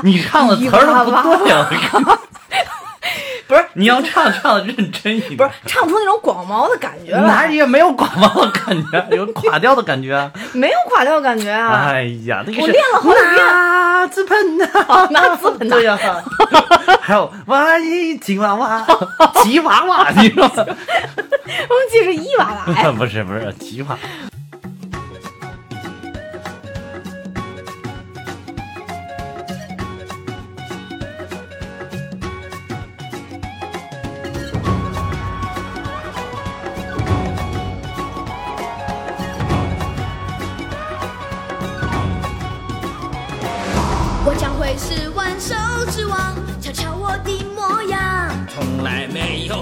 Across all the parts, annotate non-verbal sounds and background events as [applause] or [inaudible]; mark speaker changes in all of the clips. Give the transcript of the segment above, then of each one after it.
Speaker 1: [laughs] 你唱的词儿都不对啊！[laughs] [laughs]
Speaker 2: 不是
Speaker 1: 你要唱唱的认真一点，
Speaker 2: 不是唱出那种广袤的感觉
Speaker 1: 哪
Speaker 2: 里，
Speaker 1: 也没有广袤的感觉，有垮掉的感觉啊。
Speaker 2: 没有垮掉的感觉啊。
Speaker 1: 哎呀，那个
Speaker 2: 我练了好几遍
Speaker 1: 拿资本呐，
Speaker 2: 拿资本呐
Speaker 1: 对呀、还有哇一吉娃娃，吉娃娃，你说？
Speaker 2: 我们记是伊娃娃，哎，
Speaker 1: 不是不是吉娃。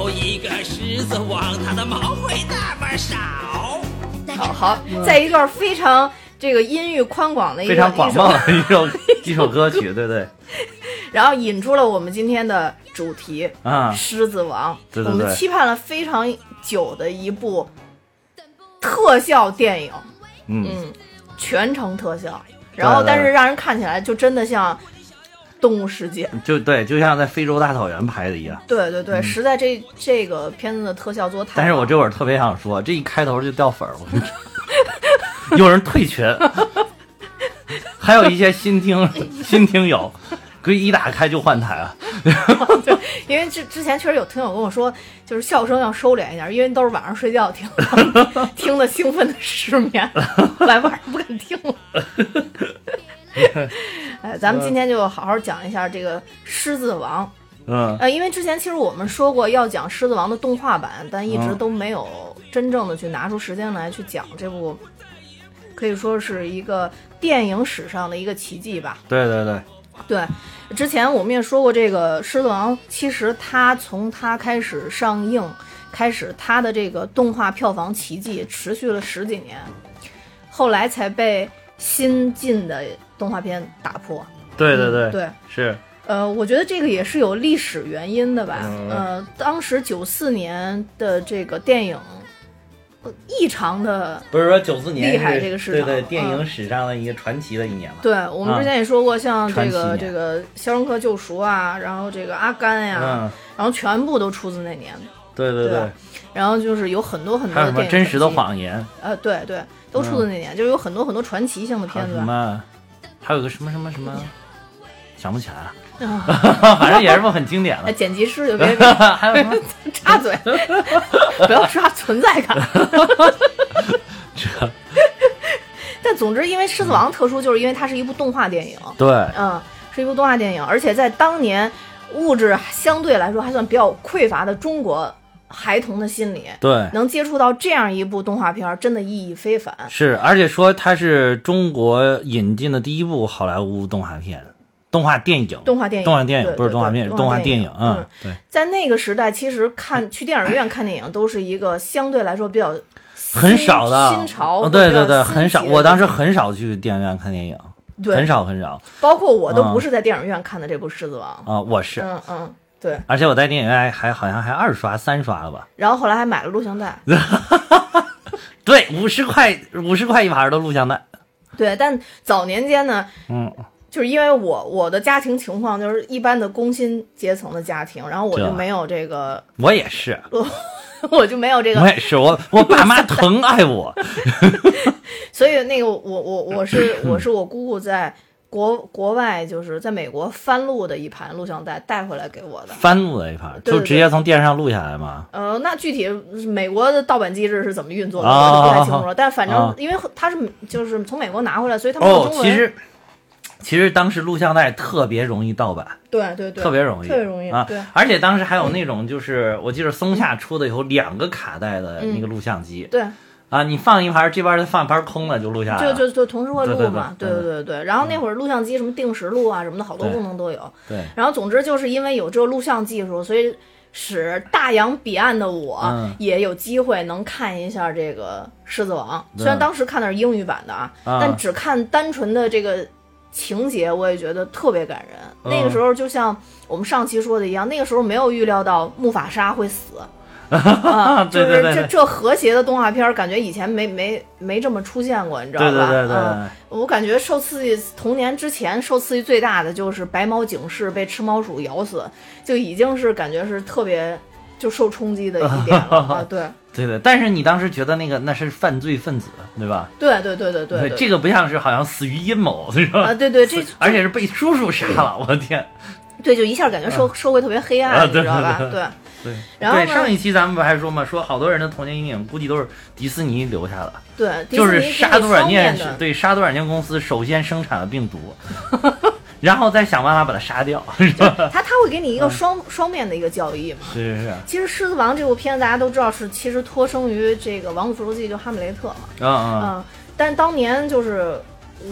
Speaker 3: 有一个狮子王，它的毛会那么少。
Speaker 2: 好好，在一段非常这个音域宽广的一个
Speaker 1: 非常广袤的一首 [laughs] 一首歌曲，对对。
Speaker 2: 然后引出了我们今天的主题
Speaker 1: 啊《
Speaker 2: 狮子王》
Speaker 1: 对对对。
Speaker 2: 我们期盼了非常久的一部特效电影，
Speaker 1: 嗯，
Speaker 2: 嗯，全程特效，然后但是让人看起来就真的像《动物世界》。
Speaker 1: 就对，就像在非洲大草原拍的一样。
Speaker 2: 对对对，实在这这个片子的特效做太
Speaker 1: 但是我这会儿特别想说，这一开头就掉粉儿，我跟你说，有人退群，[laughs] 还有一些新听新听友，可以一打开就换台啊。
Speaker 2: 因为之之前确实有听友跟我说，就是笑声要收敛一点，因为都是晚上睡觉听，[laughs] 听的兴奋的失眠，来晚上不敢听了。哎，[laughs] 咱们今天就好好讲一下这个《狮子王》。
Speaker 1: 嗯，
Speaker 2: 呃，因为之前其实我们说过要讲《狮子王》的动画版，但一直
Speaker 1: 嗯
Speaker 2: 都没有真正的去拿出时间来去讲这部，可以说是一个电影史上的一个奇迹吧。
Speaker 1: 对对对，
Speaker 2: 对，之前我们也说过，这个《狮子王》其实它从它开始上映开始，它的这个动画票房奇迹持续了十几年，后来才被新进的动画片打破。
Speaker 1: 对对对，
Speaker 2: 嗯对，
Speaker 1: 是，
Speaker 2: 呃，我觉得这个也是有历史原因的吧。
Speaker 1: 嗯。
Speaker 2: 呃，当时九四年的这个电影，呃异常的。
Speaker 1: 不是说九四年
Speaker 2: 厉害这个市场。
Speaker 1: 对对，电影
Speaker 2: 嗯
Speaker 1: 史上的一个传奇的一年嘛。
Speaker 2: 对我们之前也说过，像这个这个《肖申克救赎》啊，然后这个《阿甘》呀，
Speaker 1: 嗯，
Speaker 2: 然后全部都出自那年。
Speaker 1: 对对对。
Speaker 2: 然后就是有很多很多的电影
Speaker 1: 真实的，谎言，
Speaker 2: 呃，对对，都出自那年，就是有很多很多传奇性的片子。
Speaker 1: 什么，还有个什么什么什么，想不起来了，
Speaker 2: 啊 [laughs]
Speaker 1: 反正也是部很经典
Speaker 2: 哎，
Speaker 1: 的。[laughs]
Speaker 2: 剪辑师就别 [laughs] 别
Speaker 1: 还有什么？
Speaker 2: 插嘴，不要刷存在感。
Speaker 1: 这
Speaker 2: 但总之，因为《狮子王》特殊，就是因为它是一部动画电影，
Speaker 1: 对，
Speaker 2: 嗯，是一部动画电影，而且在当年物质相对来说还算比较匮乏的中国孩童的心理，
Speaker 1: 对，
Speaker 2: 能接触到这样一部动画片儿，真的意义非凡。
Speaker 1: 是，而且说它是中国引进的第一部好莱坞动画片，动画电影，
Speaker 2: 动画电影，
Speaker 1: 动画电影不是动画片，是
Speaker 2: 动
Speaker 1: 画电影，
Speaker 2: 嗯
Speaker 1: 嗯，，对，
Speaker 2: 在那个时代，其实看 [coughs] 去电影院看电影都是一个相对来说比较
Speaker 1: 很少的，
Speaker 2: 新潮，
Speaker 1: 哦对对对，很少，我当时很少去电影院看电影，
Speaker 2: 对。
Speaker 1: 很少很少。
Speaker 2: 包括我都
Speaker 1: 嗯。
Speaker 2: 不是在电影院看的这部《狮子王》
Speaker 1: 啊，我是，
Speaker 2: 嗯嗯，对。
Speaker 1: 而且我在电影院还好像还二刷三刷了吧？
Speaker 2: 然后后来还买了录像带，[laughs]
Speaker 1: 对，五十块五十块一盘的录像带，
Speaker 2: 对。但早年间呢，
Speaker 1: 嗯，
Speaker 2: 就是因为我我的家庭情况就是一般的工薪阶层的家庭，然后我就没有这个，
Speaker 1: 我也是，[laughs]
Speaker 2: 我就没有这个，
Speaker 1: 我也是，我我爸妈疼爱我，[laughs]
Speaker 2: 所以那个我我我是我是我姑姑在国国外就是在美国翻录的一盘录像带带回来给我的。
Speaker 1: 翻录的一盘，
Speaker 2: 对对
Speaker 1: 就直接从电视上录下来嘛。
Speaker 2: 呃，那具体美国的盗版机制是怎么运作的，
Speaker 1: 啊
Speaker 2: 我就不太清楚了。但反正
Speaker 1: 啊
Speaker 2: 因为他是就是从美国拿回来，所以他们有
Speaker 1: 哦
Speaker 2: 中，文。
Speaker 1: 其实其实当时录像带特别容易盗版，
Speaker 2: 对对对，
Speaker 1: 特别容易，
Speaker 2: 特别容易
Speaker 1: 啊
Speaker 2: 对！
Speaker 1: 而且当时还有那种，就是我记得松下出的有两个卡带的那个录像机、
Speaker 2: 对，
Speaker 1: 啊，你放一盘，这边再放一盘空了就录下来了。
Speaker 2: 就就就同时会录
Speaker 1: 对对
Speaker 2: 嘛，
Speaker 1: 对
Speaker 2: 对对对。然后那会儿录像机什么定时录啊什么的，好多功能都有。
Speaker 1: 对，
Speaker 2: 然后总之就是因为有这个录像技术，所以使大洋彼岸的我
Speaker 1: 嗯
Speaker 2: 也有机会能看一下这个《狮子王》。
Speaker 1: 对
Speaker 2: 虽然当时看的是英语版的啊，
Speaker 1: 啊
Speaker 2: 但只看单纯的这个情节，我也觉得特别感人。
Speaker 1: 嗯
Speaker 2: 那个时候就像我们上期说的一样，那个时候没有预料到木法沙会死，啊，[laughs] 就
Speaker 1: 对对对对
Speaker 2: 是这这和谐的动画片，感觉以前没没没这么出现过，你知道吧？
Speaker 1: 对对对对
Speaker 2: 嗯，我感觉受刺激，童年之前受刺激最大的就是白毛警士被吃猫鼠咬死，就已经是感觉是特别就受冲击的一点了啊！[laughs] 对 [laughs]
Speaker 1: 对对，但是你当时觉得那个那是犯罪分子，对吧？
Speaker 2: 对对对对对，
Speaker 1: 这个不像是好像死于阴谋，是吧？
Speaker 2: 啊，对对，这
Speaker 1: 而且是被叔叔杀了，我的天！
Speaker 2: 对就一下感觉社社会特别黑
Speaker 1: 啊
Speaker 2: 暗，你知道吧？
Speaker 1: 对
Speaker 2: 对。然后
Speaker 1: 对上一期咱们不还说嘛，说好多人的童年阴影估计都是迪士尼留下的，
Speaker 2: 对，
Speaker 1: 就是杀毒软件是对杀毒软件公司首先生产了病毒，然后再想办法把它杀掉，
Speaker 2: 他他会给你一个双、双面的一个教义嘛。
Speaker 1: 是是是，
Speaker 2: 其实《狮子王》这部片子大家都知道是其实托生于这个《王子复仇记》，就哈姆雷特嘛。
Speaker 1: 嗯嗯，
Speaker 2: 嗯，但当年就是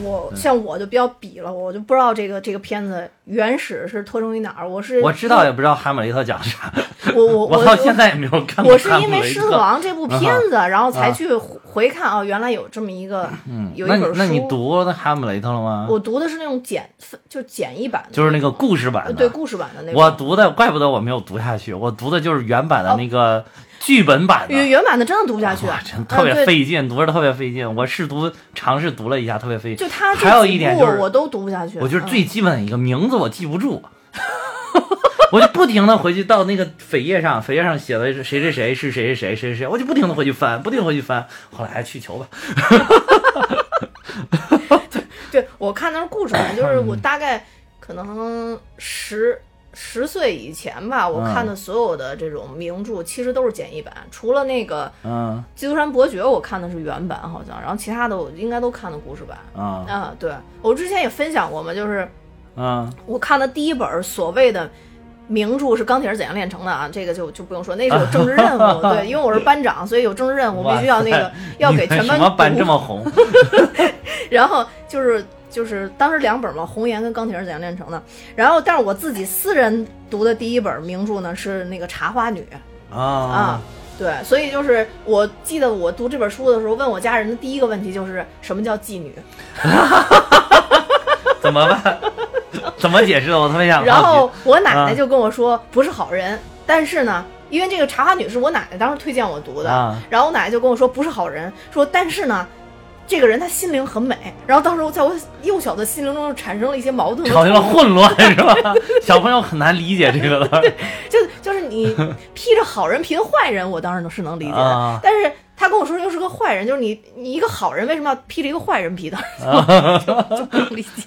Speaker 2: 我像我就比较比了，我就不知道这个这个片子原始是托生于哪儿。我是
Speaker 1: 我知道也不知道哈姆雷特讲啥，
Speaker 2: 我我 [laughs]
Speaker 1: 我到现在也没有看过
Speaker 2: 我是因为《狮子王》这部片子，然后才
Speaker 1: 啊
Speaker 2: 去回回看啊，原来有这么一个
Speaker 1: 嗯，
Speaker 2: 有一本书。
Speaker 1: 那你读那哈姆雷特了吗？
Speaker 2: 我读的是那种简就简易版的，
Speaker 1: 就是那个故事版
Speaker 2: 对故事版的那个。
Speaker 1: 我读的，怪不得我没有读下去，我读的就是原版的那个剧本版的。
Speaker 2: 原原版的真的读不下去，
Speaker 1: 哇，真特别费劲，读着特别费劲。我试读尝试读了一下，特别费劲。
Speaker 2: 就他
Speaker 1: 还有一点就是，
Speaker 2: 我都读不下去。
Speaker 1: 我就是
Speaker 2: 嗯
Speaker 1: 最基本的一个名字我记不住，[laughs] 我就不停的回去到那个扉页上，扉页上写的是谁谁谁是谁谁谁谁谁谁，我就不停的回去翻，不停回去翻。后来还去求吧，[laughs]
Speaker 2: 对我看的是故事版，就是
Speaker 1: 嗯
Speaker 2: 我大概可能十十岁以前吧，我
Speaker 1: 嗯
Speaker 2: 看的所有的这种名著其实都是简易版，除了那个
Speaker 1: 嗯《
Speaker 2: 基督山伯爵》，我看的是原版好像，然后其他的我应该都看的故事版。
Speaker 1: 啊
Speaker 2: 啊，对我之前也分享过嘛，就是
Speaker 1: 嗯
Speaker 2: 我看的第一本所谓的名著是《钢铁是怎样炼成的》啊，这个就就不用说，那是有政治任务，对，[laughs] 因为我是班长，所以有政治任务，必须要那个要给全班
Speaker 1: 什么这么红？[laughs]
Speaker 2: 然后就是就是当时两本嘛，《红岩》跟《钢铁是怎样炼成的》。然后，但是我自己私人读的第一本名著呢是那个《茶花女》
Speaker 1: 啊
Speaker 2: 啊。对，所以就是我记得我读这本书的时候，问我家人的第一个问题就是什么叫妓女，[laughs]
Speaker 1: 怎么办？怎么解释的？我特别想
Speaker 2: 然后我奶奶
Speaker 1: 啊
Speaker 2: 就跟我说不是好人，但是呢。因为这个《茶花女》是我奶奶当时推荐我读的，
Speaker 1: 啊
Speaker 2: 然后我奶奶就跟我说不是好人，说但是呢，这个人他心灵很美。然后当时我在我幼小的心灵中就产生了一些矛盾
Speaker 1: 产生了混乱 [laughs] 是吧？小朋友很难理解这个的。
Speaker 2: 就就是你披着好人皮的坏人，我当然是能理解的。
Speaker 1: 啊
Speaker 2: 但是他跟我说又是个坏人，就是你你一个好人为什么要披着一个坏人皮的，[laughs] 就就不能理解。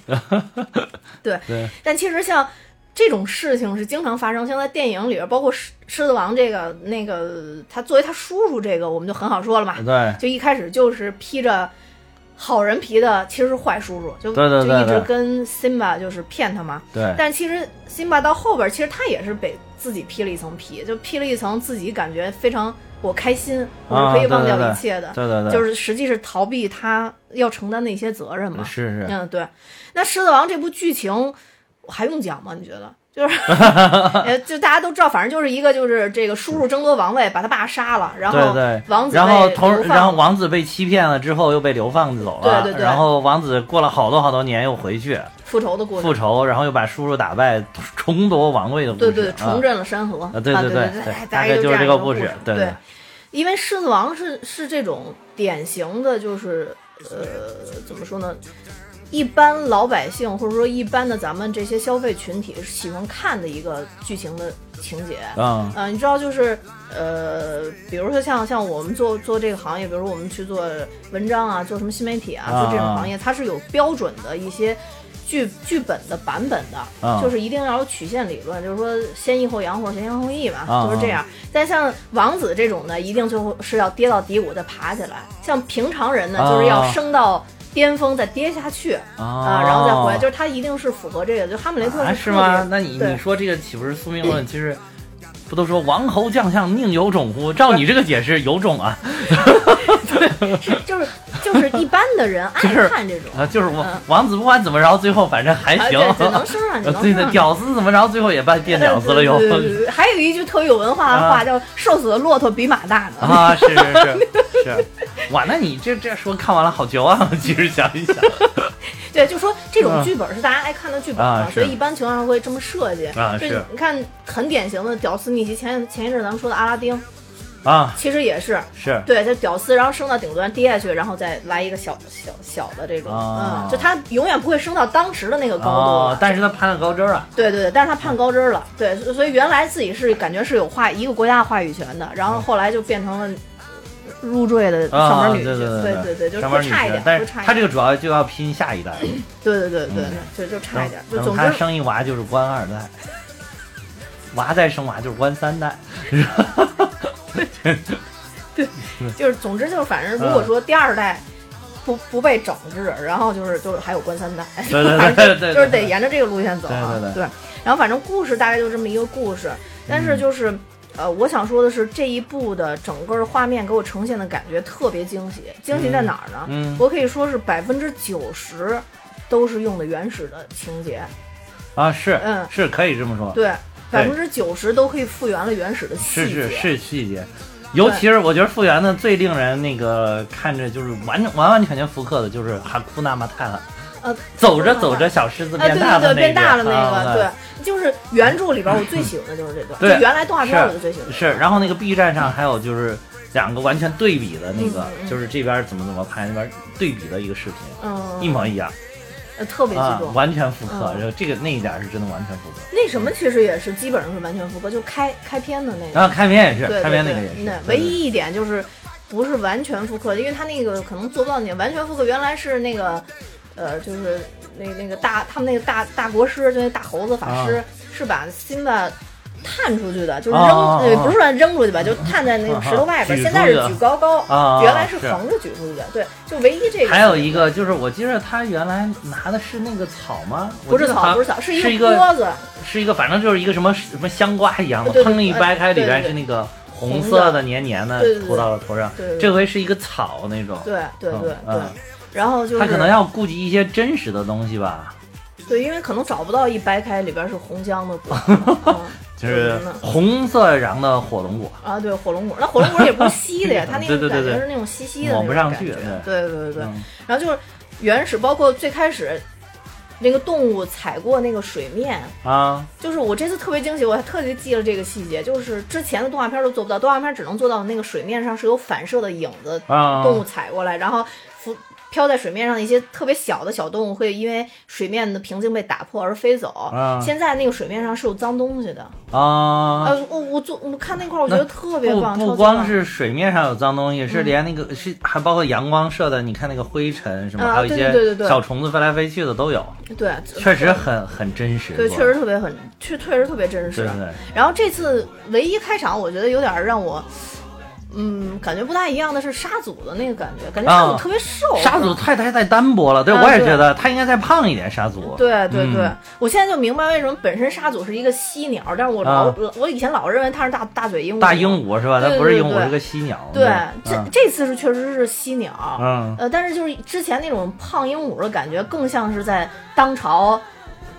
Speaker 2: [laughs] 对，
Speaker 1: 对
Speaker 2: 但其实像这种事情是经常发生，像在电影里边，包括狮狮子王这个那个，他作为他叔叔这个，我们就很好说了嘛。
Speaker 1: 对
Speaker 2: 就一开始就是披着好人皮的，其实是坏叔叔，就就一直跟辛巴就是骗他嘛。
Speaker 1: 对
Speaker 2: 但其实辛巴到后边，其实他也是被自己披了一层皮，就披了一层自己感觉非常我开心，我是可以忘掉一切的，
Speaker 1: 对对对，
Speaker 2: 就是实际是逃避他要承担的一些责任嘛。
Speaker 1: 是是
Speaker 2: 嗯，对。那《狮子王》这部剧情还用讲吗？你觉得？就是，呃，就大家都知道，反正就是一个，就是这个叔叔争夺王位，把他爸杀了，然后王子
Speaker 1: 然后然后王子被欺骗了之后又被流放走了，
Speaker 2: 对对对
Speaker 1: 然后王子过了好多好多年又回去
Speaker 2: 复仇的故事，
Speaker 1: 复仇，然后又把叔叔打败，重夺王位的故事，
Speaker 2: 对对，
Speaker 1: 啊
Speaker 2: 重振了山河
Speaker 1: 啊对
Speaker 2: 啊
Speaker 1: 对对
Speaker 2: 大
Speaker 1: 大概就是
Speaker 2: 这个
Speaker 1: 故事
Speaker 2: 对
Speaker 1: 对对
Speaker 2: 因为狮子王是是这种典型的，就是呃，怎么说呢？一般老百姓或者说一般的咱们这些消费群体喜欢看的一个剧情的情节。
Speaker 1: 嗯
Speaker 2: 呃，你知道，就是呃，比如说像像我们做做这个行业，比如说我们去做文章啊，做什么新媒体啊，
Speaker 1: 啊
Speaker 2: 做这种行业，它是有标准的一些剧剧本的版本的，
Speaker 1: 啊
Speaker 2: 就是一定要有曲线理论，就是说先抑后扬或者先扬后抑嘛，
Speaker 1: 啊
Speaker 2: 就是这样。但像王子这种呢，一定最后是要跌到低谷再爬起来。像平常人呢，
Speaker 1: 啊
Speaker 2: 就是要升到巅峰再跌下去啊
Speaker 1: 啊
Speaker 2: 然后再回来，就是他一定是符合这个。就哈姆雷特是
Speaker 1: 吗？那你你说这个岂不是宿命论？其实。不都说王侯将相宁有种乎？照你这个解释，有种啊！
Speaker 2: 是就是就是一般的人 [laughs] 爱看这种。
Speaker 1: 啊，就是我
Speaker 2: 嗯
Speaker 1: 王子不管怎么着，最后反正还
Speaker 2: 啊，
Speaker 1: 行。
Speaker 2: 对，对能升上去，[laughs]
Speaker 1: 对对，
Speaker 2: 升上去。
Speaker 1: 屌丝怎么着，最后也变变屌丝了又。[laughs]
Speaker 2: 对对对对对还有一句特有文化的话，
Speaker 1: 啊
Speaker 2: 叫“瘦死的骆驼比马大”呢。
Speaker 1: 啊，是是是是，哇，那你这这说看完了好绝望，其实想一想，
Speaker 2: 对，就说这种
Speaker 1: 啊
Speaker 2: 剧本是大家爱看的剧本
Speaker 1: 啊
Speaker 2: 嘛，所以一般情况下会这么设计。
Speaker 1: 啊
Speaker 2: 就是你看很典型的屌丝逆袭，前前一阵咱们说的阿拉丁，
Speaker 1: 啊，
Speaker 2: 其实也是。
Speaker 1: 是。
Speaker 2: 对，就屌丝，然后升到顶端跌下去，然后再来一个小小小的这种，
Speaker 1: 啊。
Speaker 2: 嗯，就他永远不会升到当时的那个高度
Speaker 1: 但是他攀了高枝儿啊，
Speaker 2: 对对对，但是他攀高枝儿了，对，所所以原来自己是感觉是有话一个国家话语权的，然后后来就变成了入赘的上
Speaker 1: 啊，
Speaker 2: 门女婿，
Speaker 1: 对对
Speaker 2: 对对，就是差一点，，
Speaker 1: 婿但是
Speaker 2: 会差一点，
Speaker 1: 他这个主要就要拼下一代，
Speaker 2: 对对对对
Speaker 1: 嗯，
Speaker 2: 就就差一点，就总之
Speaker 1: 他生一娃就是官二代，娃再生娃就是官三代，[laughs]
Speaker 2: 就是总之就是反正如
Speaker 1: 嗯
Speaker 2: 果说第二代。不不被整治，然后就是就是还有官三代，
Speaker 1: 对对对
Speaker 2: 就
Speaker 1: 对对
Speaker 2: 就是得沿着这个路线走啊，
Speaker 1: 对对对。
Speaker 2: 然后反正故事大概就这么一个故事，但
Speaker 1: 嗯
Speaker 2: 是就是。呃，我想说的是，这一部的整个画面给我呈现的感觉特别惊喜。惊喜在哪儿呢？
Speaker 1: 嗯。
Speaker 2: 我可以说是百分之九十都是用的原始的情节，
Speaker 1: 啊，是
Speaker 2: 嗯。
Speaker 1: 是可以这么说，
Speaker 2: 对，百分之九十都可以复原了原始的细节。
Speaker 1: 是是是细节。尤其是我觉得复原的最令人那个看着就是完完完全全复刻的，就是哈库纳马泰了，
Speaker 2: 呃，
Speaker 1: 走着走着小狮子变大了
Speaker 2: 对对，变大了
Speaker 1: 那
Speaker 2: 那个，
Speaker 1: 啊
Speaker 2: 对，就是原著里边我最喜欢的就是这段，
Speaker 1: 对。
Speaker 2: 就原来动画片我就最喜欢。
Speaker 1: 是，然后那个 B 站上还有就是两个完全对比的那个，就是这边怎么怎么拍，那边对比的一个视频，
Speaker 2: 嗯，
Speaker 1: 一模一样
Speaker 2: 呃特别激
Speaker 1: 啊，
Speaker 2: 动。
Speaker 1: 完全复刻。
Speaker 2: 嗯
Speaker 1: 然后这个那一点是真的完全复刻。
Speaker 2: 那什么其实也是基本上是完全复刻，就开开篇的那个。
Speaker 1: 然后开篇也是，
Speaker 2: 对对
Speaker 1: 开篇那个也是
Speaker 2: 那，唯一一点就是不是完全复刻，因为他那个可能做不到你完全复刻。原来是那个，呃，就是那那个大他们那个大大国师，就那大猴子法师，是把辛巴探出去的，就是扔，不是说扔出去吧，就探在那个石头外边。现在是举高高，
Speaker 1: 啊
Speaker 2: 原来是
Speaker 1: 是
Speaker 2: 横着举出去的。对，就唯一这个。
Speaker 1: 还有一个就是，我记得他原来拿的是那个草吗？
Speaker 2: 不是草，不是草，
Speaker 1: 是
Speaker 2: 一
Speaker 1: 一个
Speaker 2: 锅子。
Speaker 1: 是一个，反正就是一个什么什么香瓜一样的，砰一掰开，里边是那个红
Speaker 2: 红
Speaker 1: 色
Speaker 2: 的
Speaker 1: 的黏黏的涂到了头上
Speaker 2: 对对。对
Speaker 1: 这回是一个草那种，
Speaker 2: 对对对
Speaker 1: 嗯
Speaker 2: 对。然后就是
Speaker 1: 他可能要顾及一些真实的东西吧，
Speaker 2: 对，因为可能找不到一掰开里边是红浆的果，嗯 [laughs]
Speaker 1: 就是红色瓤的火龙果。
Speaker 2: 啊，对，火龙果，那火龙果也不是稀的呀，[laughs] 它那
Speaker 1: 对
Speaker 2: 个感觉是那种稀稀的那
Speaker 1: 抹不上去
Speaker 2: 对。对对对。
Speaker 1: 嗯。
Speaker 2: 然后就是原始，包括最开始那个动物踩过那个水面，
Speaker 1: 啊，
Speaker 2: 就是我这次特别惊喜，我还特别记了这个细节，就是之前的动画片都做不到，动画片只能做到那个水面上是有反射的影子，
Speaker 1: 啊
Speaker 2: 动物踩过来，然后浮飘在水面上的一些特别小的小动物会因为水面的平静被打破而飞走。
Speaker 1: 啊
Speaker 2: 现在那个水面上是有脏东西的，
Speaker 1: 啊。
Speaker 2: 呃，我我做我看那块儿，我觉得特别
Speaker 1: 不不光是水面上有脏东西，是
Speaker 2: 嗯
Speaker 1: 连那个是还包括阳光射的，你看那个灰尘什么，
Speaker 2: 啊
Speaker 1: 还有一些小虫子飞来飞去的都有，
Speaker 2: 对，
Speaker 1: 确实很很真实。
Speaker 2: 对，确实特别很，确确实特别真实。
Speaker 1: 对对对。
Speaker 2: 然后这次唯一开场，我觉得有点让我，嗯，感觉不大一样的是沙祖的那个感觉，感觉沙祖
Speaker 1: 啊
Speaker 2: 特别瘦。
Speaker 1: 沙祖太太太单薄了，对
Speaker 2: 啊
Speaker 1: 我也觉得他应该再胖一点。沙祖，
Speaker 2: 对对对，
Speaker 1: 嗯
Speaker 2: 我现在就明白为什么本身沙祖是一个犀鸟，但是我老、
Speaker 1: 啊
Speaker 2: 我以前老认为他是大大嘴鹦鹉。
Speaker 1: 大鹦。鹉是吧？
Speaker 2: 对
Speaker 1: 它不是鹦鹉，是个犀鸟。
Speaker 2: 对，这、
Speaker 1: 嗯
Speaker 2: 这次是确实是犀鸟。
Speaker 1: 嗯
Speaker 2: 呃，但是就是之前那种胖鹦鹉的感觉，更像是在当朝，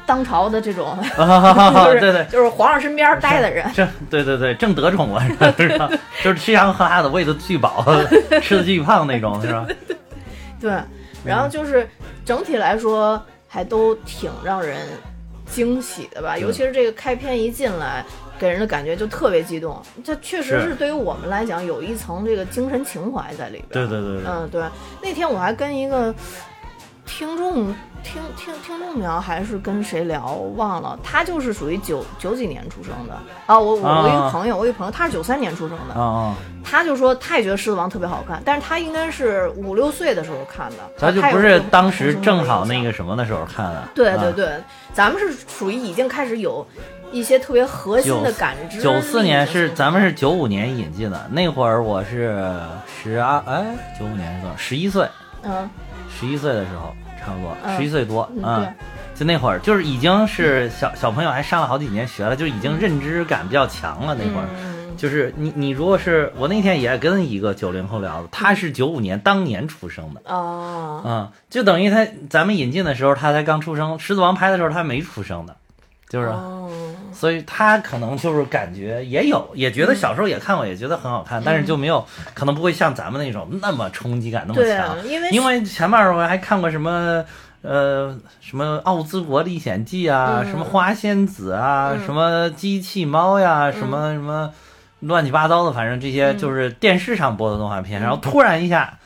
Speaker 2: 当朝的这种，[laughs]
Speaker 1: 啊，
Speaker 2: 就是
Speaker 1: 对对。
Speaker 2: 就是皇上身边待的人。
Speaker 1: 正对对对，正得宠了，[laughs] 是吧？就是吃香喝辣的，喂的巨饱，[laughs] 吃的巨胖那种，是吧？
Speaker 2: 对，然后就是整体来说还都挺让人惊喜的吧，尤其是这个开篇一进来。给人的感觉就特别激动，这确实
Speaker 1: 是
Speaker 2: 是对于我们来讲有一层这个精神情怀在里边。
Speaker 1: 对对对对，
Speaker 2: 嗯，对。那天我还跟一个听众听听听众聊，还是跟谁聊忘了，他就是属于九九几年出生的啊。我我我一个
Speaker 1: 啊
Speaker 2: 朋友，我一个朋友，他是九三年出生的，
Speaker 1: 啊啊，
Speaker 2: 他就说他也觉得《狮子王》特别好看，但是他应该是五六岁的时候看的，他就
Speaker 1: 不是当时正好那个什么的时候看的。啊。
Speaker 2: 对对对，咱们是属于已经开始有一些特别核心的感知
Speaker 1: 九四年是咱们是九五年引进的，那会儿我是十二哎，九五年是多少？十一岁，
Speaker 2: 嗯
Speaker 1: 十一岁的时候差不多，
Speaker 2: 嗯
Speaker 1: 十一岁多，
Speaker 2: 嗯
Speaker 1: 嗯，就那会儿就是已经是小小朋友，还上了好几年学了，就已经认知感比较强了。那会儿
Speaker 2: 嗯
Speaker 1: 就是你你如果是我那天也跟一个九零后聊的，他是九五年当年出生的。
Speaker 2: 哦
Speaker 1: 嗯，就等于他咱们引进的时候，他才刚出生，《狮子王》拍的时候他还没出生呢，就是，
Speaker 2: 哦。
Speaker 1: 所以他可能就是感觉也有，也觉得小时候也看过，也觉得很好看，但是就没有，可能不会像咱们那种那么冲击感那么强，，
Speaker 2: 因为
Speaker 1: 因为前面我还看过什么。呃，什么《奥兹国历险记》啊，
Speaker 2: 嗯。
Speaker 1: 什么花仙子啊，
Speaker 2: 嗯。
Speaker 1: 什么机器猫呀，什么什么，乱七八糟的，反正这
Speaker 2: 嗯。
Speaker 1: 些就是电视上播的动画片，然后突然一下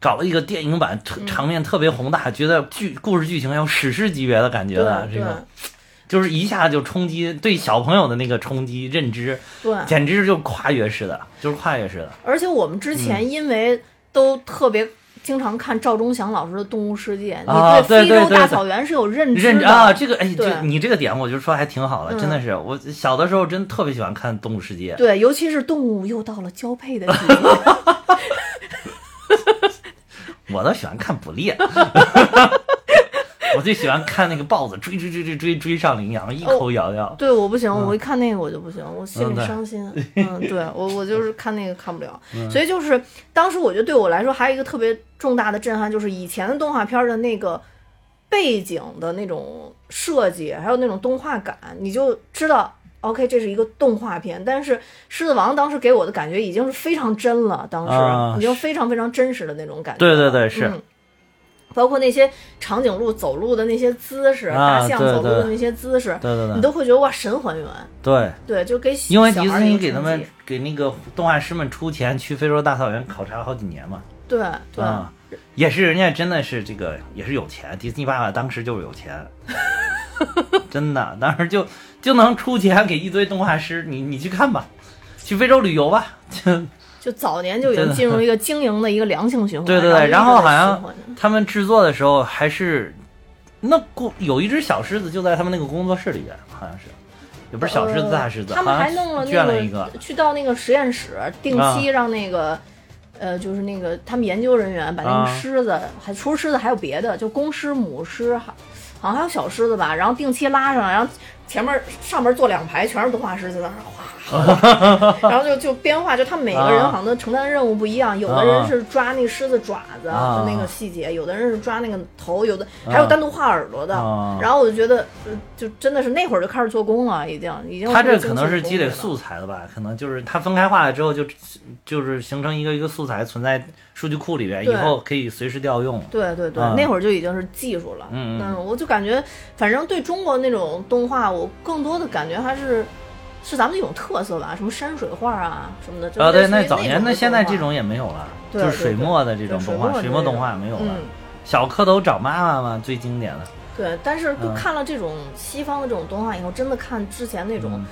Speaker 1: 搞了一个电影版，特
Speaker 2: 嗯。
Speaker 1: 场面特别宏大，觉得剧故事剧情要史诗级别的感觉的，这
Speaker 2: 对。
Speaker 1: 个就是一下就冲击对小朋友的那个冲击认知，
Speaker 2: 对，
Speaker 1: 简直就跨越式的，就是跨越式的。
Speaker 2: 而且我们之
Speaker 1: 嗯
Speaker 2: 前因为都特别经常看赵忠祥老师的《动物世界》，你对非洲大草原是有认知
Speaker 1: 啊，这个哎，
Speaker 2: 对
Speaker 1: 这你这个点，我就说还挺好的，
Speaker 2: 嗯
Speaker 1: 真的是。我小的时候真特别喜欢看《动物世界》，
Speaker 2: 对，尤其是动物又到了交配的季节，[laughs]
Speaker 1: 我倒喜欢看捕猎，我 [laughs] 最喜欢看那个豹子追追追追追追上羚羊，一口咬掉。
Speaker 2: 对，我不行，我一看那个我就不行，我心里伤心。[laughs] 嗯，对我我就是看那个看不了，所以就是当时我觉得对我来说还有一个特别重大的震撼，就是以前的动画片的那个背景的那种设计，还有那种动画感，你就知道。OK，这是一个动画片，但是《狮子王》当时给我的感觉已经是非常真了，当时、
Speaker 1: 啊
Speaker 2: 已经非常非常真实的那种感觉。
Speaker 1: 对对对是
Speaker 2: 嗯包括那些长颈鹿走路的那些姿势，
Speaker 1: 啊
Speaker 2: 大象走路的那些姿势，
Speaker 1: 对对对。
Speaker 2: 你都会觉得哇，神还原。
Speaker 1: 对，
Speaker 2: 对，就给
Speaker 1: 因为迪士尼给他们给那个动画师们出钱去非洲大草原考察了好几年嘛。
Speaker 2: 对对、
Speaker 1: 啊，也是人家真的是这个也是有钱，迪士尼爸爸当时就是有钱，[laughs] 真的，当时就就能出钱给一堆动画师，你你去看吧，去非洲旅游吧，就
Speaker 2: 就早年就已经进入一个经营的一个良性循环。
Speaker 1: 对对对，然
Speaker 2: 然
Speaker 1: 后好像他们制作的时候还是那工有一只小狮子就在他们那个工作室里边，好像是，也不是小狮子
Speaker 2: 呃
Speaker 1: 大狮子，
Speaker 2: 他们还弄了
Speaker 1: 圈
Speaker 2: 那
Speaker 1: 了一个，
Speaker 2: 去到那个实验室，定
Speaker 1: 啊
Speaker 2: 期让那个。呃，就是那个他们研究人员把那
Speaker 1: 啊
Speaker 2: 个狮子，还除了狮子还有别的，就公狮、母狮，还好像还有小狮子吧，然后定期拉上，然后前面上面坐两排全是动画师在那儿哗，然后就就编画，就他们每个人
Speaker 1: 啊
Speaker 2: 好像都承担任务不一样，有的人是抓那狮子爪子
Speaker 1: 啊
Speaker 2: 的那个细节，有的人是抓那个头，有的还有单独画耳朵的。
Speaker 1: 啊
Speaker 2: 然后我就觉得，呃就真的是那会儿就开始做工了，已经已经。
Speaker 1: 他这可能是积累素材了吧？可能就是他分开画了之后就，就是形成一个一个素材存在数据库里边，以后可以随时调用。
Speaker 2: 对对对，
Speaker 1: 啊
Speaker 2: 那会儿就已经是技术了。
Speaker 1: 嗯嗯
Speaker 2: 我就感觉，反正对中国那种动画，我更多的感觉还是是咱们一种特色吧，什么山水画啊什么的。就
Speaker 1: 啊，对，那早年
Speaker 2: 那
Speaker 1: 那现在这
Speaker 2: 种
Speaker 1: 种也没有了，就是水墨的这种动画，
Speaker 2: 水墨
Speaker 1: 动画没有了。小蝌蚪找妈妈嘛，最经典的。
Speaker 2: 对。但是
Speaker 1: 就
Speaker 2: 看了这种西方的这种动画以后，真的看之前那种
Speaker 1: 嗯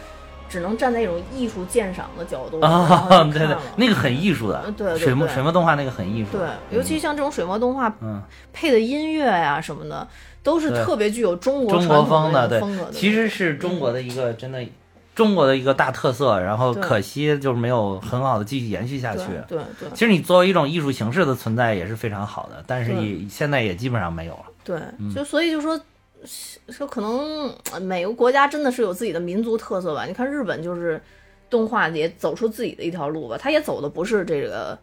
Speaker 2: 只能站在一种艺术鉴赏的角度
Speaker 1: 啊对对，那个很艺术的
Speaker 2: 嗯，对对
Speaker 1: 水墨水墨动画那个很艺术。
Speaker 2: 对，尤其像这种水墨动画
Speaker 1: 嗯，
Speaker 2: 配的音乐呀、什么的，都是特别具有中国
Speaker 1: 中国风的，对
Speaker 2: 那种风格的。，
Speaker 1: 其实是中国的一个真的中国的一个大特色，然后可惜就是没有很好的继续延续下去。
Speaker 2: 对对
Speaker 1: 其实你作为一种艺术形式的存在也是非常好的，但是
Speaker 2: 对
Speaker 1: 也现在也基本上没有了。
Speaker 2: 对，
Speaker 1: 嗯
Speaker 2: 就所以就说。说可能呃每个国家真的是有自己的民族特色吧。你看日本就是动画也走出自己的一条路吧，他也走的不是这个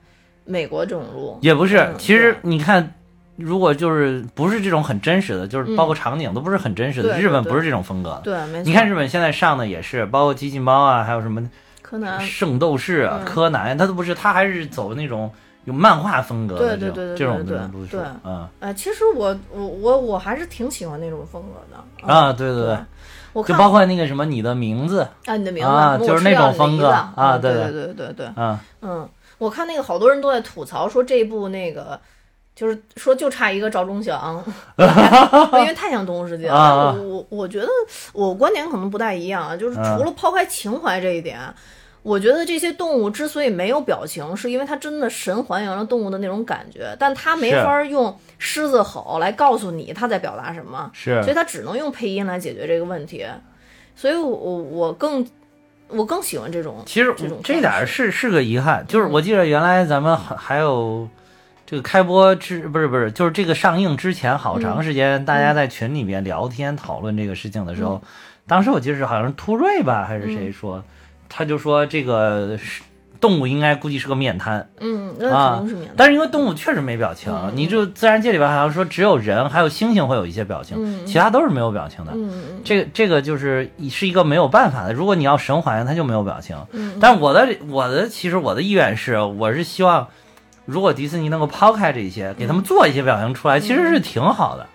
Speaker 2: 美国这种路，
Speaker 1: 也不是，
Speaker 2: 嗯
Speaker 1: 其实你看，如果就是不是这种很真实的，就是包括场景都不是很真实的，日本不是这种风格的。
Speaker 2: 对，没错。
Speaker 1: 你看日本现在上的也是，包括机器猫啊，还有什么
Speaker 2: 柯南，
Speaker 1: 圣斗士啊、
Speaker 2: 嗯。
Speaker 1: 柯南，它都不是，它还是走那种有漫画风格的这种
Speaker 2: 对对对对
Speaker 1: 这种
Speaker 2: 对
Speaker 1: 的路数
Speaker 2: 对。
Speaker 1: 嗯。
Speaker 2: 呃，其实我我我我还是挺喜欢那种风格的
Speaker 1: 啊，对对
Speaker 2: 对。
Speaker 1: 对，，就包括那个什么你的名字，
Speaker 2: 啊你的名字
Speaker 1: 啊就是那种风格啊对。
Speaker 2: 对
Speaker 1: 对
Speaker 2: 对对，
Speaker 1: 嗯。
Speaker 2: 嗯，我看那个好多人都在吐槽说这部那个。就是说，就差一个赵忠祥，[laughs] 因为太像《动物世界》了。我我我觉得我观点可能不太一样啊，就是除
Speaker 1: 嗯
Speaker 2: 了抛开情怀这一点，我觉得这些动物之所以没有表情，是因为它真的神还原了动物的那种感觉，但它没
Speaker 1: 是。
Speaker 2: 法用狮子吼来告诉你它在表达什么，
Speaker 1: 是。
Speaker 2: 所以它只能用配音来解决这个问题。所以我我我更我更喜欢这种，
Speaker 1: 其实
Speaker 2: 这种
Speaker 1: 这点儿是是个遗憾，就是我记得原来咱们还还有这个开播之不是不是，就是这个上映之前好长时间，大家在群里面聊天讨论这个事情的时候，当时我记得是好像是突瑞吧还是谁说，他就说这个是动物应该估计是个面瘫
Speaker 2: 嗯，那
Speaker 1: 啊
Speaker 2: 肯定是免，的。
Speaker 1: 但是因为动物确实没表情，
Speaker 2: 嗯
Speaker 1: 你就自然界里边好像说只有人还有猩猩会有一些表情，
Speaker 2: 嗯
Speaker 1: 其他都是没有表情的。这个这个就是是一个没有办法的。如果你要神还原，它就没有表情。
Speaker 2: 嗯，
Speaker 1: 但我的我的其实我的意愿是，我是希望，如果迪士尼能够抛开这些，给他们做一些表情出来，其实是挺好的。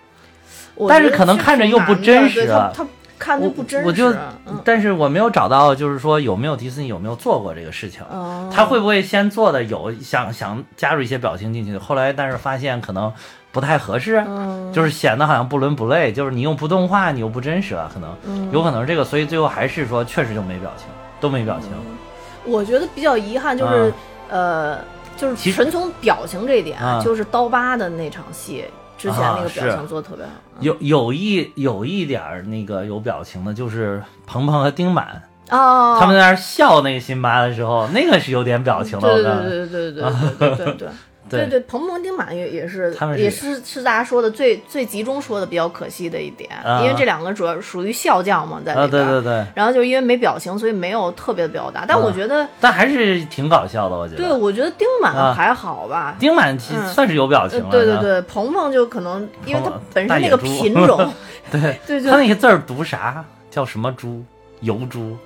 Speaker 1: 但是可能看着又不真实
Speaker 2: 对它
Speaker 1: 啊
Speaker 2: 它看着不真实。
Speaker 1: 我就
Speaker 2: 嗯，
Speaker 1: 但是我没有找到，就是说有没有迪士尼有没有做过这个事情。
Speaker 2: 哦
Speaker 1: 他会不会先做的有想想加入一些表情进去，后来但是发现可能不太合适，
Speaker 2: 嗯
Speaker 1: 就是显得好像不伦不类，就是你又不动画，你又不真实了，可能、
Speaker 2: 嗯
Speaker 1: 有可能是这个，所以最后还是说确实就没表情，都没表情。
Speaker 2: 我觉得比较遗憾就是，呃，就是
Speaker 1: 其实
Speaker 2: 纯从表情这一点，
Speaker 1: 啊
Speaker 2: 就是刀疤的那场戏之前那个表
Speaker 1: 啊
Speaker 2: 情做的特别好。
Speaker 1: 有有一有一点儿那个有表情的，就是鹏鹏和丁满、
Speaker 2: 哦，
Speaker 1: 他们在那儿笑那个辛巴的时候，那个是有点表情的，
Speaker 2: 对对对对对对对对。对对
Speaker 1: 对，
Speaker 2: 鹏鹏丁满也也是，
Speaker 1: 他们是
Speaker 2: 也是是大家说的最最集中说的比较可惜的一点，
Speaker 1: 啊
Speaker 2: 因为这两个主要属于笑匠嘛，在
Speaker 1: 啊，
Speaker 2: 里边。
Speaker 1: 对对对，
Speaker 2: 然后就是因为没表情，所以没有特别的表达。但我觉得，
Speaker 1: 但还是挺搞笑的，我觉得。
Speaker 2: 对我觉得丁满
Speaker 1: 啊
Speaker 2: 还好吧。
Speaker 1: 丁满算是有表情
Speaker 2: 对对对，鹏鹏就可能因为他本身那个品种，[laughs]
Speaker 1: 对
Speaker 2: 对对
Speaker 1: 他那个字儿读啥？叫什么猪？油猪。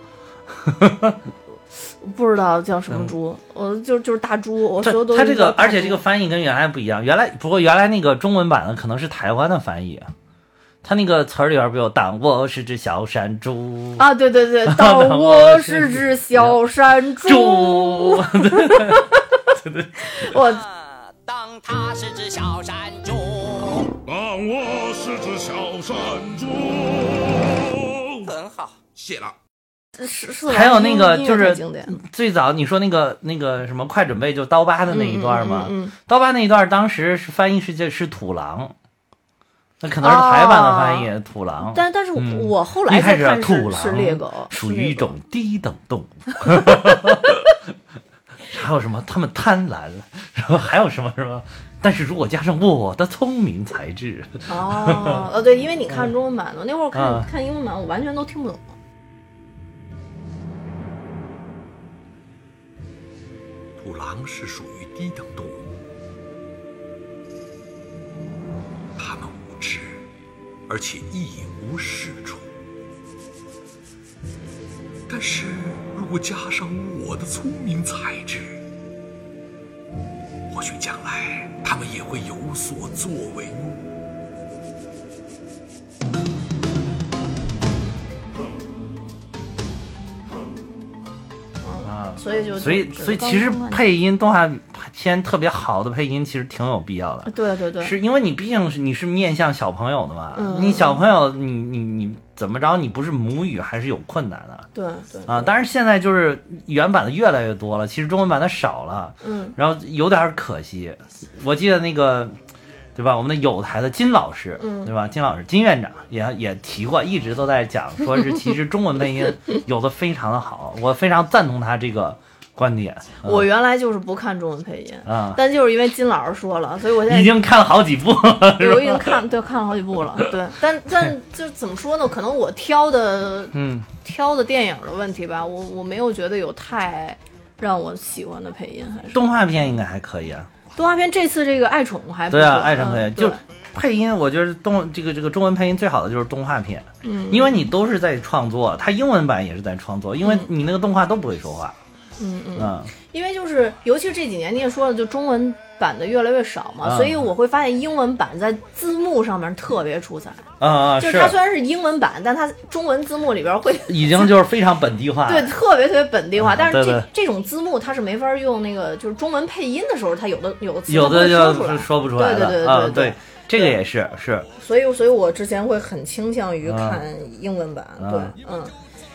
Speaker 2: 不知道叫什么猪，我就就是大猪，我所有都
Speaker 1: 他这个，而且这个翻译跟原来不一样。原来不过原来那个中文版的可能是台湾的翻译，他那个词儿里边不有“当我是只小山猪”
Speaker 2: 啊，对对对，当 [laughs] 我是只小山猪，
Speaker 1: 猪，[laughs]
Speaker 2: 我
Speaker 3: 当他是只小山猪，
Speaker 4: 当我是只小山猪。
Speaker 3: 很好。
Speaker 4: 谢了。
Speaker 2: 是是
Speaker 1: 还有那个就是最早你说那个那个什么快准备就刀疤的那一段嘛，
Speaker 2: 嗯嗯嗯嗯
Speaker 1: 刀疤那一段当时是翻译是这是土狼，那可能是台版的翻译、土狼。
Speaker 2: 但但是我后来
Speaker 1: 一开始土狼
Speaker 2: 是猎狗，
Speaker 1: 属于一种 [laughs] 低等动物。还有什么？他们贪婪，然后还有什么什么？但是如果加上我的聪明才智，
Speaker 2: 哦，呃，对，因为你看中文版的，那会儿我看、
Speaker 1: 嗯
Speaker 2: 看英文版，我完全都听不懂。
Speaker 4: 土狼是属于低等动物，它们无知，而且一无是处。但是如果加上我的聪明才智，或许将来他们也会有所作为。
Speaker 2: 所以就
Speaker 1: 所以所以其实配音动画片特别好的配音其实挺有必要的。
Speaker 2: 对对对，
Speaker 1: 是因为你毕竟是你是面向小朋友的嘛，
Speaker 2: 嗯
Speaker 1: 你小朋友你你你怎么着，你不是母语还是有困难的
Speaker 2: 对对
Speaker 1: 啊。但是现在就是原版的越来越多了，其实中文版的少了，
Speaker 2: 嗯
Speaker 1: 然后有点可惜。我记得那个，对吧？我们的有台的金老师，
Speaker 2: 嗯
Speaker 1: 对吧？金老师金院长也也提过，一直都在讲，说是其实中文配音 [laughs] 有的非常的好，我非常赞同他这个观点。嗯
Speaker 2: 我原来就是不看中文配音，
Speaker 1: 啊，
Speaker 2: 但就是因为金老师说了，所以我现在
Speaker 1: 已经看了好几部了，
Speaker 2: 我已经看对看了好几部了，对，[laughs] 但但就怎么说呢？可能我挑的
Speaker 1: 嗯。
Speaker 2: 挑的电影的问题吧，我我没有觉得有太让我喜欢的配音，还是
Speaker 1: 动画片应该还可以啊。
Speaker 2: 动画片这次这个爱宠还不
Speaker 1: 对啊，
Speaker 2: 错
Speaker 1: 爱宠可以，
Speaker 2: 嗯
Speaker 1: 就
Speaker 2: 对
Speaker 1: 配音，我觉得动这个这个中文配音最好的就是动画片，
Speaker 2: 嗯
Speaker 1: 因为你都是在创作，它英文版也是在创作，因为你那个动画都不会说话，
Speaker 2: 嗯嗯，
Speaker 1: 嗯，
Speaker 2: 因为就是尤其是这几年你也说了，就中文版的越来越少嘛，
Speaker 1: 啊
Speaker 2: 所以我会发现英文版在字幕上面特别出彩，
Speaker 1: 啊啊，
Speaker 2: 就是。它虽然是英文版，但它中文字幕里边会。[laughs]
Speaker 1: 已经就是非常本地化，[laughs]
Speaker 2: 对，特别特别本地化，
Speaker 1: 嗯
Speaker 2: 但是这这种字幕它是没法用那个，就是中文配音的时候，它有的有的词
Speaker 1: 有的就是说不出来
Speaker 2: 对对对对对，
Speaker 1: 这个也是是，
Speaker 2: 所以所以我之前会很倾向于
Speaker 1: 啊
Speaker 2: 看英文版，
Speaker 1: 啊
Speaker 2: 对，嗯，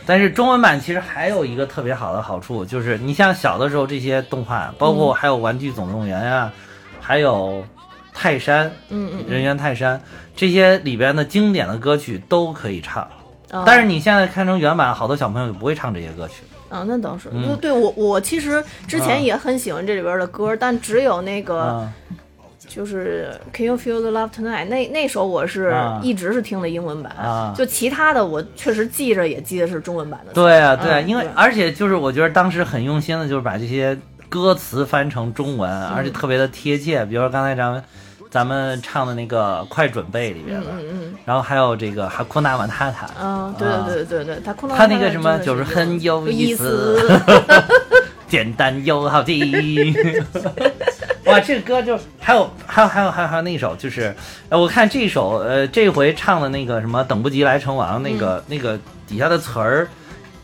Speaker 1: 但是中文版其实还有一个特别好的好处，就是你像小的时候这些动画，包
Speaker 2: 嗯
Speaker 1: 括还有《玩具总动员》呀，还有泰山，
Speaker 2: 嗯嗯
Speaker 1: 人猿泰山这些里边的经典的歌曲都可以唱。
Speaker 2: 嗯，
Speaker 1: 但是你现在看成原版，好多小朋友就不会唱这些歌曲。
Speaker 2: 啊，那倒是，
Speaker 1: 嗯。
Speaker 2: 对对，我我其实之
Speaker 1: 啊
Speaker 2: 前也很喜欢这里边的歌，但只有那个
Speaker 1: 啊，
Speaker 2: 就是 Can you feel the love tonight 那那首我是
Speaker 1: 啊。
Speaker 2: 一直是听的英文版，
Speaker 1: 啊。
Speaker 2: 就其他的我确实记着也记得是中文版的，
Speaker 1: 对啊，对啊，
Speaker 2: 嗯
Speaker 1: 因为而且就是我觉得当时很用心的，就是把这些歌词翻成中文，而且特别的贴切。比如说刚才咱们咱们唱的那个《快准备》里边的，
Speaker 2: 嗯嗯
Speaker 1: 然后还有这个哈库纳瓦塔塔，
Speaker 2: 嗯，对对对对对，他空
Speaker 1: 他那个什么就是很有
Speaker 2: 意
Speaker 1: 意思，[laughs] 简单又好听。[laughs] 我哇，这个歌就还有还有还有还有还有那首就是，呃，我看这首呃这回唱的那个什么等不及来成王那个、那个底下的词儿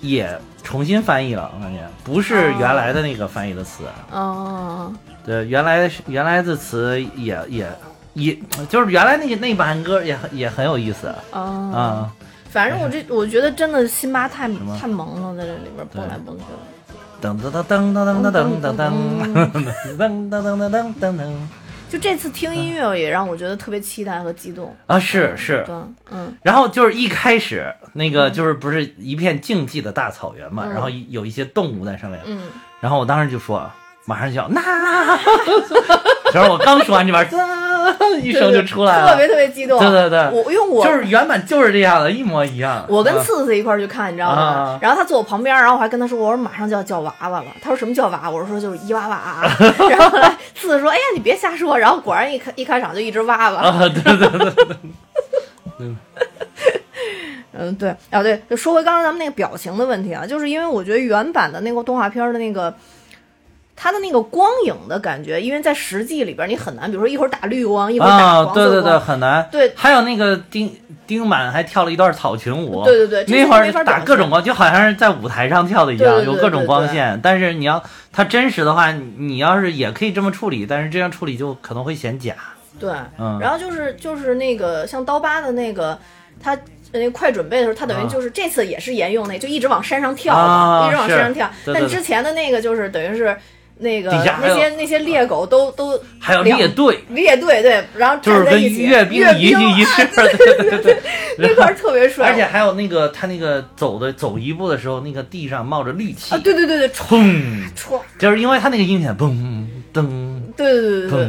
Speaker 1: 也重新翻译了，我感觉不是原来的那个翻译的词，
Speaker 2: 哦，
Speaker 1: 对，原来是原来的词也也也就是原来那个那版歌也很也很有意思
Speaker 2: 啊、
Speaker 1: 啊、
Speaker 2: 反正我这我觉得真的辛巴太太萌了，在这里边蹦来蹦去的。
Speaker 1: 噔噔噔噔噔噔噔噔噔噔噔噔噔噔噔噔
Speaker 2: 就这次听音乐也让我觉得特别期待和激动。
Speaker 1: 啊，是是，
Speaker 2: 嗯
Speaker 1: 然后就是一开始那个就是不是一片静寂的大草原嘛，然后有一些动物在上面，
Speaker 2: 嗯，
Speaker 1: 然后我当时就说，马上就要那，然后我刚说完这边，嘚 [laughs] 一声就出来了，
Speaker 2: 特别特别激动。
Speaker 1: 对对对
Speaker 2: 我因为我
Speaker 1: 就是原版就是这样的，一模一样。
Speaker 2: 我跟
Speaker 1: 啊
Speaker 2: 次次一块儿去看，你知道吗？
Speaker 1: 啊
Speaker 2: 然后他坐我旁边，然后我还跟他说：“我说马上就要叫娃娃了。”他说：“什么叫娃娃？”我说：“就是伊娃娃啊。[laughs] ”然后后来次次说：“哎呀，你别瞎说。”然后果然一开一开场就一直娃娃。
Speaker 1: 啊，对对对对，[laughs]
Speaker 2: 嗯，对，啊对，就说回刚刚咱们那个表情的问题啊，就是因为我觉得原版的那个动画片的那个。它的那个光影的感觉，因为在实际里边你很难，比如说一会儿打绿光，一会儿打
Speaker 1: 啊，
Speaker 2: 黄色光，
Speaker 1: 对对对，很难。
Speaker 2: 对。
Speaker 1: 还有那个丁丁满还跳了一段草裙舞，
Speaker 2: 对对对
Speaker 1: 那会儿打各种光，就好像是在舞台上跳的一样，有各种光线。但是你要它真实的话，你你要是也可以这么处理，但是这样处理就可能会显假。
Speaker 2: 对，
Speaker 1: 嗯。
Speaker 2: 然后就是就是那个像刀疤的那个，他那快准备的时候，他等于
Speaker 1: 啊。
Speaker 2: 就是这次也是沿用那，就一直往山上跳一直往山上跳。但之前的那个就是等于是那个
Speaker 1: 底下
Speaker 2: 那些那些猎狗都都
Speaker 1: 还有
Speaker 2: 两
Speaker 1: 列队，
Speaker 2: 列队对，然后
Speaker 1: 就是跟阅兵
Speaker 2: 阅
Speaker 1: 仪式，
Speaker 2: 啊
Speaker 1: 对对对对。
Speaker 2: 那块儿特别帅，
Speaker 1: 而且还有那个他那个走的走一步的时候，那个地上冒着绿气，
Speaker 2: 啊，对对对对，唰
Speaker 1: 砰，
Speaker 2: 唰，
Speaker 1: 就是因为他那个音响嘣噔
Speaker 2: 对对对对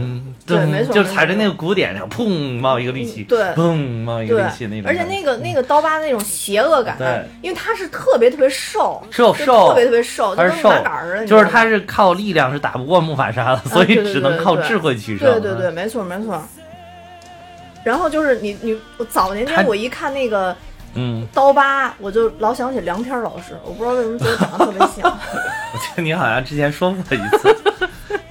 Speaker 2: 对。没，错
Speaker 1: 就踩着那个鼓点上，砰冒一个力气，
Speaker 2: 对
Speaker 1: 砰冒一个
Speaker 2: 对
Speaker 1: 绿气那种。
Speaker 2: 而且那个那个刀疤那种邪恶感，
Speaker 1: 对
Speaker 2: 因为他是特别特别瘦，
Speaker 1: 瘦瘦
Speaker 2: 特别特别瘦，
Speaker 1: 他是瘦
Speaker 2: 麻杆儿似的，你知道吗
Speaker 1: 就是他是靠力量是打不过木法沙的，所以只能靠智慧取胜。
Speaker 2: 对对对，没错没错。然后就是你你我早年间我一看那个
Speaker 1: 嗯，
Speaker 2: 刀疤，我就老想起梁天老师，我不知道为什么觉得长得特别像。[laughs]
Speaker 1: 我记得你好像之前说过一次。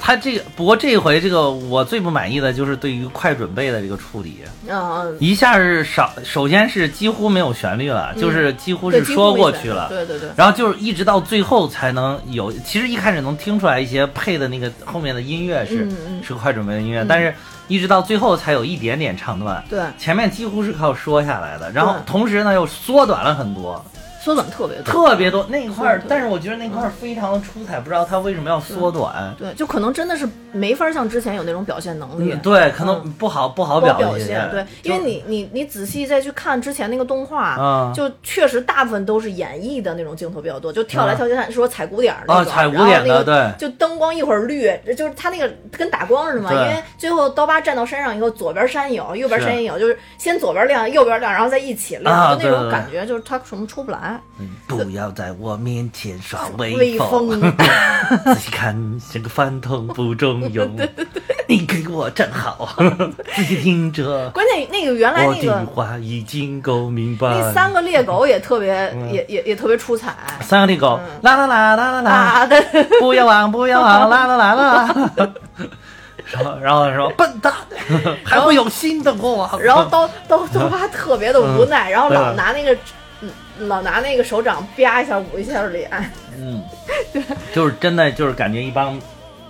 Speaker 1: 他这个，不过这回这个我最不满意的就是对于快准备的这个处理，
Speaker 2: 嗯，
Speaker 1: 一下是少，首先是几乎没有旋律了，就是几乎是说过去了，
Speaker 2: 对对对，
Speaker 1: 然后就是一直到最后才能有，其实一开始能听出来一些配的那个后面的音乐是、是快准备的音乐，但是一直到最后才有一点点唱段，
Speaker 2: 对。
Speaker 1: 前面几乎是靠说下来的，然后同时呢又缩短了很多，
Speaker 2: 缩短特别多。
Speaker 1: 特别多那一块儿，但是我觉得那块儿非常的出彩，不知道他为什么要缩短。
Speaker 2: 对，就可能真的是没法像之前有那种表现能力。
Speaker 1: 嗯，对，可能不好、不好
Speaker 2: 不好表
Speaker 1: 现，
Speaker 2: 对，因为你你你仔细再去看之前那个动画，
Speaker 1: 嗯。
Speaker 2: 就确实大部分都是演绎的那种镜头比较多，就跳来跳去，说踩鼓点儿那种，
Speaker 1: 啊踩鼓点的对。
Speaker 2: 就灯光一会儿绿，就是他那个跟打光似的嘛，因为最后刀疤站到山上以后，左边山有，右边
Speaker 1: 是。
Speaker 2: 山也有，就是先左边亮，右边亮，然后再一起亮，就那种感觉，就是他什么出不来，
Speaker 1: 嗯。不要在我面前耍
Speaker 2: 威
Speaker 1: 威
Speaker 2: 风。
Speaker 1: 风，[laughs] 仔细看像个饭桶不中用。[laughs] 你给我站好，[laughs] 仔细听着，
Speaker 2: 关键那个原来
Speaker 1: 我的
Speaker 2: 那个
Speaker 1: 话已经够明白。
Speaker 2: 那三个猎狗也特别，
Speaker 1: 嗯。
Speaker 2: 也也也特别出彩。
Speaker 1: 三个猎狗，啦啦啦啦啦啦。不要忘不要忘，啦啦啦啦。然后然后说笨蛋，还会有新的我。
Speaker 2: 然后刀刀刀疤特别的无奈，然后老拿那个，嗯老拿那个手掌啪一下捂一下脸，
Speaker 1: 嗯，[laughs] 对。就是真的就是感觉一帮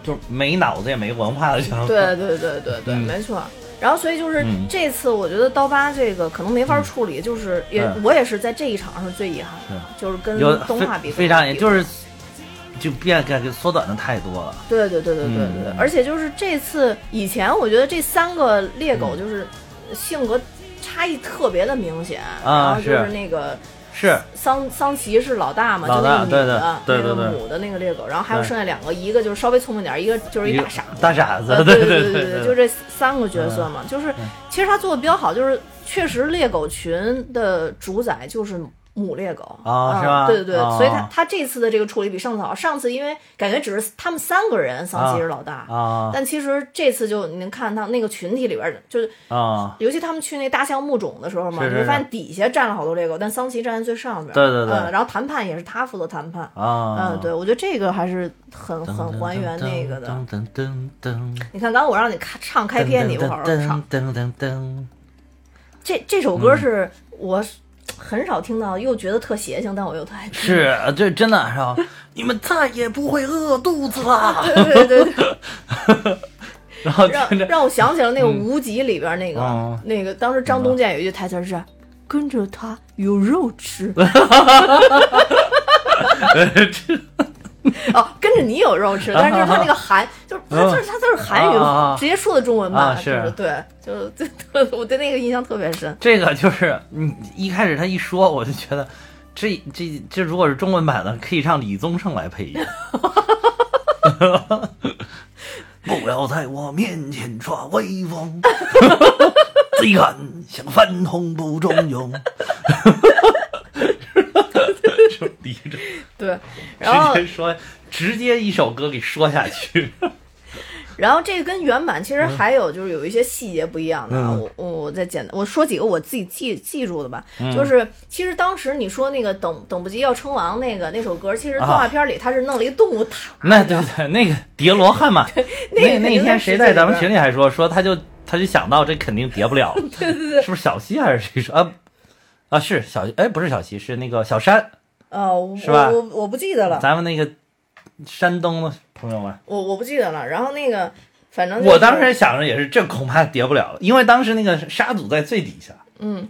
Speaker 1: 就是没脑子也没文化的。
Speaker 2: 对对对对对，
Speaker 1: 嗯。
Speaker 2: 没错。然后所以就是
Speaker 1: 嗯。
Speaker 2: 这次我觉得刀疤这个可能没法处理，就是也我也是在这一场是最遗憾的，就是跟
Speaker 1: 有
Speaker 2: 动画比
Speaker 1: 非非常
Speaker 2: 也
Speaker 1: 就是就变感觉缩短的太多了。
Speaker 2: 对对对对对对而且就是这次以前我觉得这三个猎狗
Speaker 1: 嗯。
Speaker 2: 就是性格差异特别的明显，
Speaker 1: 啊
Speaker 2: 然后就是
Speaker 1: 是。
Speaker 2: 那个。
Speaker 1: 是
Speaker 2: 桑桑奇是老大嘛，
Speaker 1: 老
Speaker 2: 就那个女
Speaker 1: 大对对
Speaker 2: 的，
Speaker 1: 对对
Speaker 2: 那个
Speaker 1: 对
Speaker 2: 母的那个猎狗，然后还有剩下两个，一个就是稍微聪明点，一个就是一大傻子。
Speaker 1: 大傻子，
Speaker 2: 对，
Speaker 1: 对
Speaker 2: 对
Speaker 1: 对
Speaker 2: 对，就这三个角色嘛，就是其实他做的比较好，就是确实猎狗群的主宰就是母猎狗
Speaker 1: 啊是吧
Speaker 2: 对对对，
Speaker 1: 啊
Speaker 2: 所以他他这次的这个处理比上次好。上次因为感觉只是他们三个人，桑奇是老大，
Speaker 1: 啊
Speaker 2: 但其实这次就你能看他那个群体里边儿，就是
Speaker 1: 啊，
Speaker 2: 尤其他们去那大象墓冢的时候嘛，你会发现底下站了好多猎狗，但桑奇站在最上边儿。
Speaker 1: 对对对
Speaker 2: 嗯，然后谈判也是他负责谈判。
Speaker 1: 啊，
Speaker 2: 嗯，对，我觉得这个还是很很还原那个的。
Speaker 1: 噔噔噔噔，
Speaker 2: 你看，刚刚我让你看唱开篇，你不好好唱。
Speaker 1: 噔噔噔，
Speaker 2: 这这首歌是我很少听到，又觉得特邪性，但我又特爱听。
Speaker 1: 是这真的是吧？[laughs] 你们再也不会饿肚子了。
Speaker 2: 对对对对，[laughs]
Speaker 1: 然后
Speaker 2: 让让我想起了那个《无极》里边那个、
Speaker 1: 嗯
Speaker 2: 那个，当时张东健有一句台词是“跟着他有肉吃”，[laughs] [laughs] 哦，跟着你有肉吃，但是就是他那个韩，就是他就是他就是韩语直接说的中文版，
Speaker 1: 啊是
Speaker 2: 对，就是对，我对那个印象特别深。
Speaker 1: 这个就是你一开始他一说，我就觉得这这这如果是中文版的，可以让李宗盛来配音。[laughs] 不要在我面前耍威风，[laughs] 贼喊想翻红不中用。就低着，[laughs]
Speaker 2: 对，然后。
Speaker 1: 直接说，直接一首歌给说下去。[laughs]
Speaker 2: 然后这个跟原版其实还有就是有一些细节不一样的啊，
Speaker 1: 嗯。
Speaker 2: 我我我再简单我说几个我自己记记住的吧，
Speaker 1: 嗯。
Speaker 2: 就是其实当时你说那个等等不及要称王那个那首歌，其实
Speaker 1: 啊。
Speaker 2: 动画片里他是弄了一个动物塔，
Speaker 1: 那对对，那个叠罗汉嘛，[laughs]
Speaker 2: 那
Speaker 1: 那那天谁在咱们群
Speaker 2: 里？
Speaker 1: 里还说说他就他就想到这肯定叠不了，对对对，是不是小西还是谁说？啊？啊是小哎不是小西是那个小山，
Speaker 2: 呃，我我我不记得了，
Speaker 1: 咱们那个山东的朋友们，
Speaker 2: 我我不记得了。然后那个反正就是
Speaker 1: 我当时想着也是这恐怕叠不了了，因为当时那个沙祖在最底下，
Speaker 2: 嗯，